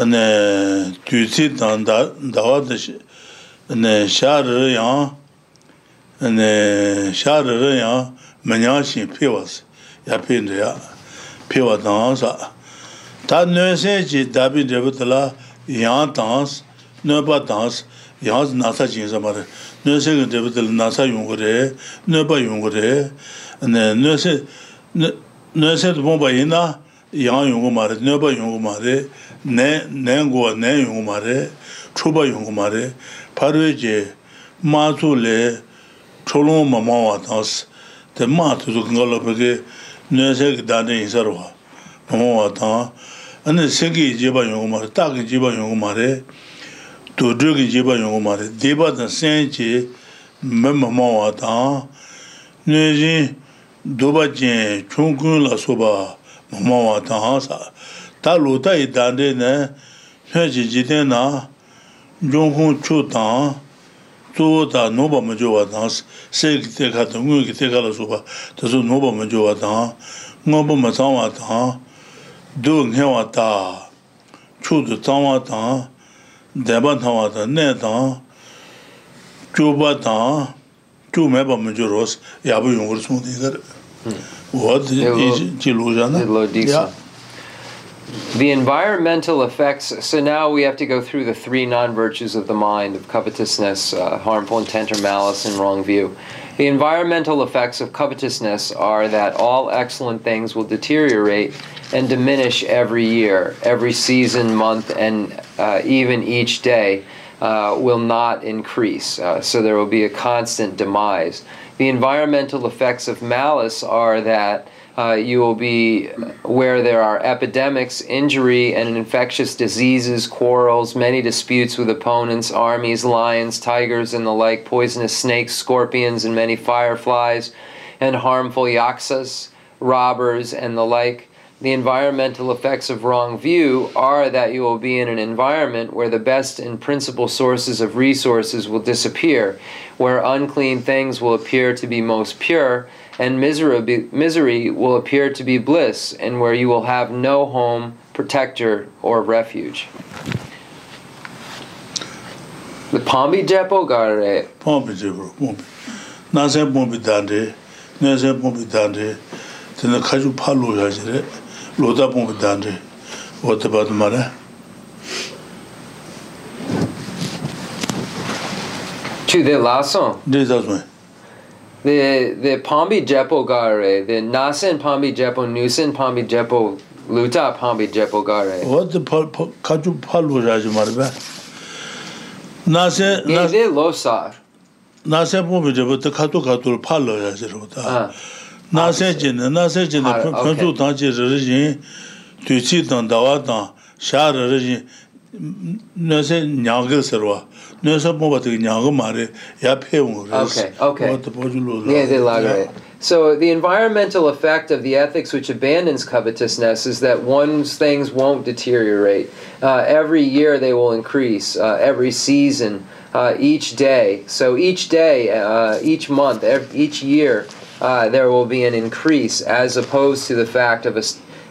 네 뒤치 단다 다와듯이 네 샤르야 네 샤르야 마냐시 피워스 야핀데야 피워다사 다 뇌세지 다비 데부들라 야 단스 너바 단스 야 나사 진사 마레 뇌세게 데부들 나사 용거래 너바 용거래 네 뇌세 nöset bomba ina yang yungu mare, nöba yungu mare, nenguwa nen yungu mare, chuba yungu mare, parwe je mazu le cholung ma mawa tangs, te ma tuzu kanga lopeke nöset ki dane isarwa, ma mawa tang, ane seki jeba yungu mare, taki jeba yungu mare, dudru ki jeba yungu mare, deba tang sen je me ma mawa tang, nöjin dōba jīn chōng kūng lā sōba māma wā tā hā sā. Tā lōtā i dāndē nē, hē jī jī tē nā, chōng kūng chō tā, tō tā nōba mā jō wā tā, sē kī tē kā tā, ngū kī tē kā lā sōba, tā sō nōba mā jō wā tā, ngā bā mā tā wā tā, dō ngē wā tā, chō tō tā wā tā, dē bā tā wā tā, nē tā, chō bā tā, chū mē bā mē chū rōs yā bā yōng rō sōng tī kā rā The environmental effects, so now we have to go through the three non virtues of the mind of covetousness, uh, harmful intent or malice, and wrong view. The environmental effects of covetousness are that all excellent things will deteriorate and diminish every year, every season, month, and uh, even each day uh, will not increase. Uh, so there will be a constant demise. The environmental effects of malice are that Uh, you will be where there are epidemics, injury, and infectious diseases, quarrels, many disputes with opponents, armies, lions, tigers, and the like, poisonous snakes, scorpions, and many fireflies, and harmful yaksas, robbers, and the like. The environmental effects of wrong view are that you will be in an environment where the best and principal sources of resources will disappear, where unclean things will appear to be most pure, and misery, misery will appear to be bliss, and where you will have no home, protector, or refuge. The Pombi Jepo Gare. Pombi Jepo. Nase Pombi Dande, Nase Pombi Dande, Tena Kaju Palu Yajire, 로다 봉고 단데 어디 봐도 말아 to the lasso this is one the the pombi jepo gare the nasen pombi jepo nusen pombi jepo luta pombi jepo gare. What the kaju palu raj marba nase nase losar nase pombi jepo the katu katu palo raj rota Palu Yajire. Nase Jin, Nase Jin, Pantu Tanji Rijin, Tuchi Tan Dawa Tan, Shah Rijin, Nase Nyangil Serwa. Okay, okay. So the environmental effect of the ethics which abandons covetousness is that one's things won't deteriorate. Uh, every year they will increase. Uh, every season, uh, each day. So each day, uh, each month, each year, uh, there will be an increase, as opposed to the fact of a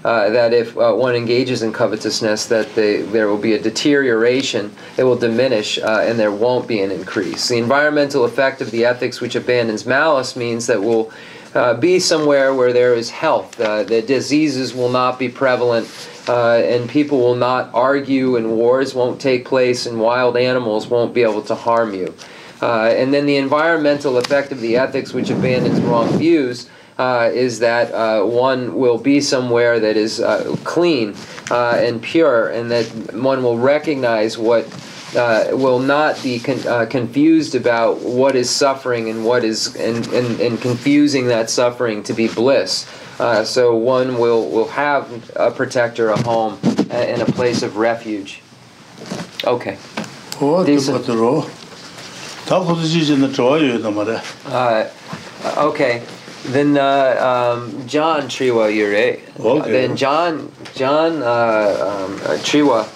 uh, that if uh, one engages in covetousness, that they, there will be a deterioration, it will diminish, uh, and there won't be an increase. The environmental effect of the ethics which abandons malice means that we'll uh, be somewhere where there is health, uh, the diseases will not be prevalent, and people will not argue, and wars won't take place, and wild animals won't be able to harm you. And then the environmental effect of the ethics which abandons wrong views uh, is that uh, one will be somewhere that is uh, clean uh, and pure, and that one will recognize what uh, will not be con- uh, confused about what is suffering and what is and, and, and confusing that suffering to be bliss. so one will, will have a protector, a home, and a place of refuge. Okay. Decent. Uh, okay. Then uh, um, John Triwa Yure. Okay. Then John John uh, um, uh, Triwa.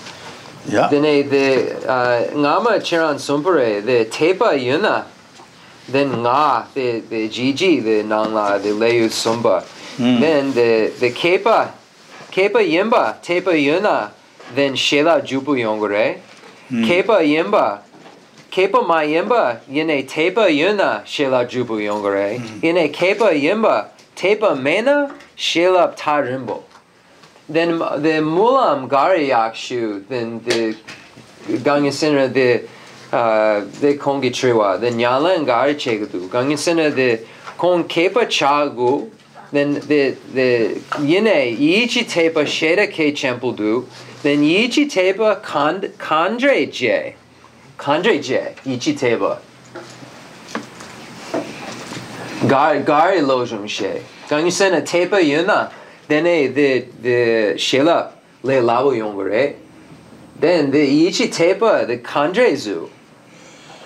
Yeah. Then the uh, Ngama Chiran sumpare, the Tepa Yuna. Then Nga, the the Gigi, the Nangla, the Leyu Sumba. Mm. Then the the Kepa, Kepa yimba, Tepa Yuna. Then Shela Jupu Yongore. Mm. Kepa yimba, kepa ma yimba yene tepa yuna shela jubu yongore mm. yene kepa yimba tepa mena shela tarimbo then the mulam gari yakshu then the gangyasena the uh, the kongi triwa then yalan gari chegadu gangyasena the kon kepa chagu then the the yene yichi tepa sheda ke chempuldu then ichi tepa kandre je kanjo ije ichi teba gari gari lojum she. Kan sen a teba yuna then the the shela le labo yongre then the ichi teba the kanjo zu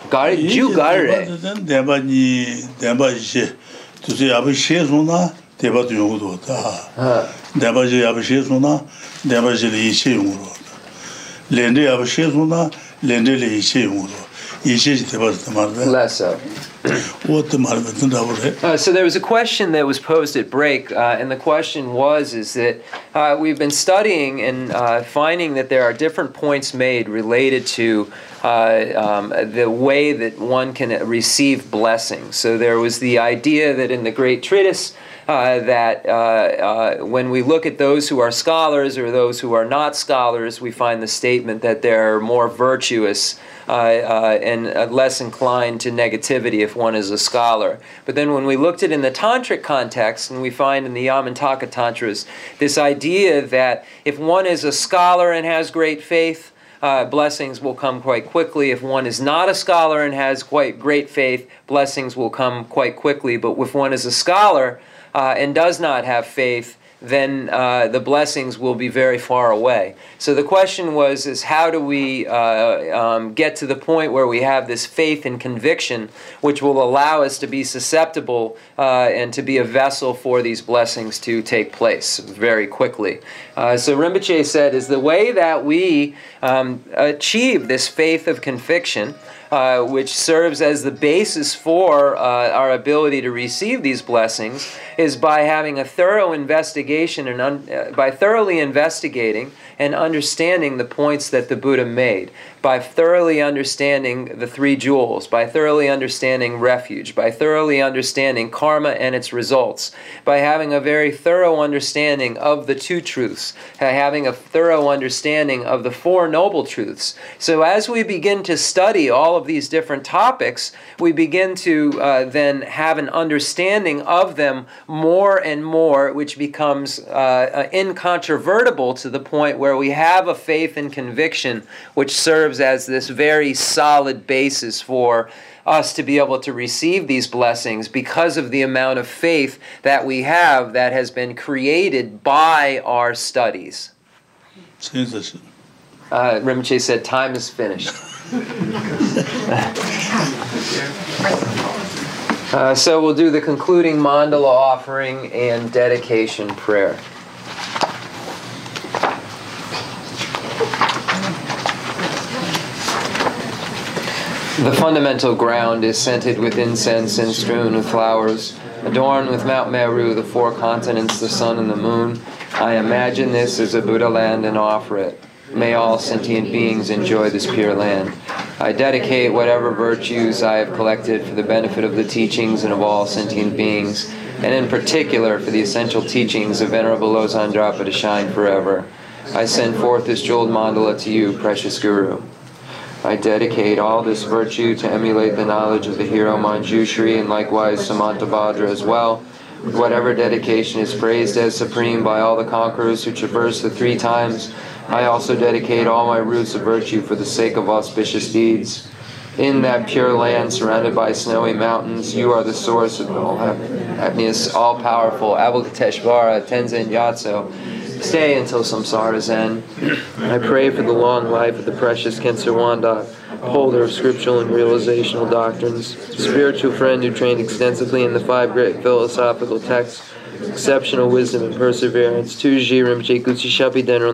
gari ju gari re. Deba ni deba she. Tu se abi she zuna deba tu du do ta. Deba je abi she zuna deba je li ichi yogo lende abi she zuna Less so. uh, so there was a question that was posed at break, uh, and the question was is that uh, we've been studying and uh, finding that there are different points made related to uh, um, the way that one can receive blessings. So there was the idea that in the great treatise, uh, that uh, uh, when we look at those who are scholars or those who are not scholars, we find the statement that they're more virtuous uh, uh, and less inclined to negativity if one is a scholar. But then when we looked at it in the tantric context, and we find in the Yamantaka Tantras this idea that if one is a scholar and has great faith, uh, blessings will come quite quickly. If one is not a scholar and has quite great faith, blessings will come quite quickly. But if one is a scholar, uh, and does not have faith, then uh, the blessings will be very far away. So the question was: is how do we uh, um, get to the point where we have this faith and conviction, which will allow us to be susceptible uh, and to be a vessel for these blessings to take place very quickly? Uh, so Rinpoche said, is the way that we um, achieve this faith of conviction. Uh, which serves as the basis for uh, our ability to receive these blessings, is by having a thorough investigation and un- uh, by thoroughly investigating and understanding the points that the Buddha made, by thoroughly understanding the three jewels, by thoroughly understanding refuge, by thoroughly understanding karma and its results, by having a very thorough understanding of the two truths, by having a thorough understanding of the Four Noble Truths. So as we begin to study all of these different topics, we begin to uh, then have an understanding of them more and more, which becomes uh, incontrovertible to the point where we have a faith and conviction which serves as this very solid basis for us to be able to receive these blessings because of the amount of faith that we have that has been created by our studies. Uh, Rinpoche said, Time is finished. uh, so we'll do the concluding mandala offering and dedication prayer. The fundamental ground is scented with incense and strewn with flowers, adorned with Mount Meru, the four continents, the sun, and the moon. I imagine this as a Buddha land and offer it. May all sentient beings enjoy this pure land. I dedicate whatever virtues I have collected for the benefit of the teachings and of all sentient beings, and in particular for the essential teachings of Venerable Losang Drakpa to shine forever. I send forth this jeweled mandala to you, precious Guru. I dedicate all this virtue to emulate the knowledge of the hero Manjushri and likewise Samantabhadra as well. Whatever dedication is praised as supreme by all the conquerors who traverse the three times, I also dedicate all my roots of virtue for the sake of auspicious deeds. In that pure land surrounded by snowy mountains, you are the source of all happiness, all powerful, Avalokiteshvara, Tenzin Gyatso stay until samsara's end. I pray for the long life of the precious Khensur Wanda, holder of scriptural and realizational doctrines, spiritual friend who trained extensively in the five great philosophical texts, exceptional wisdom and perseverance, Tuji Rinpoche Kutsi Shapi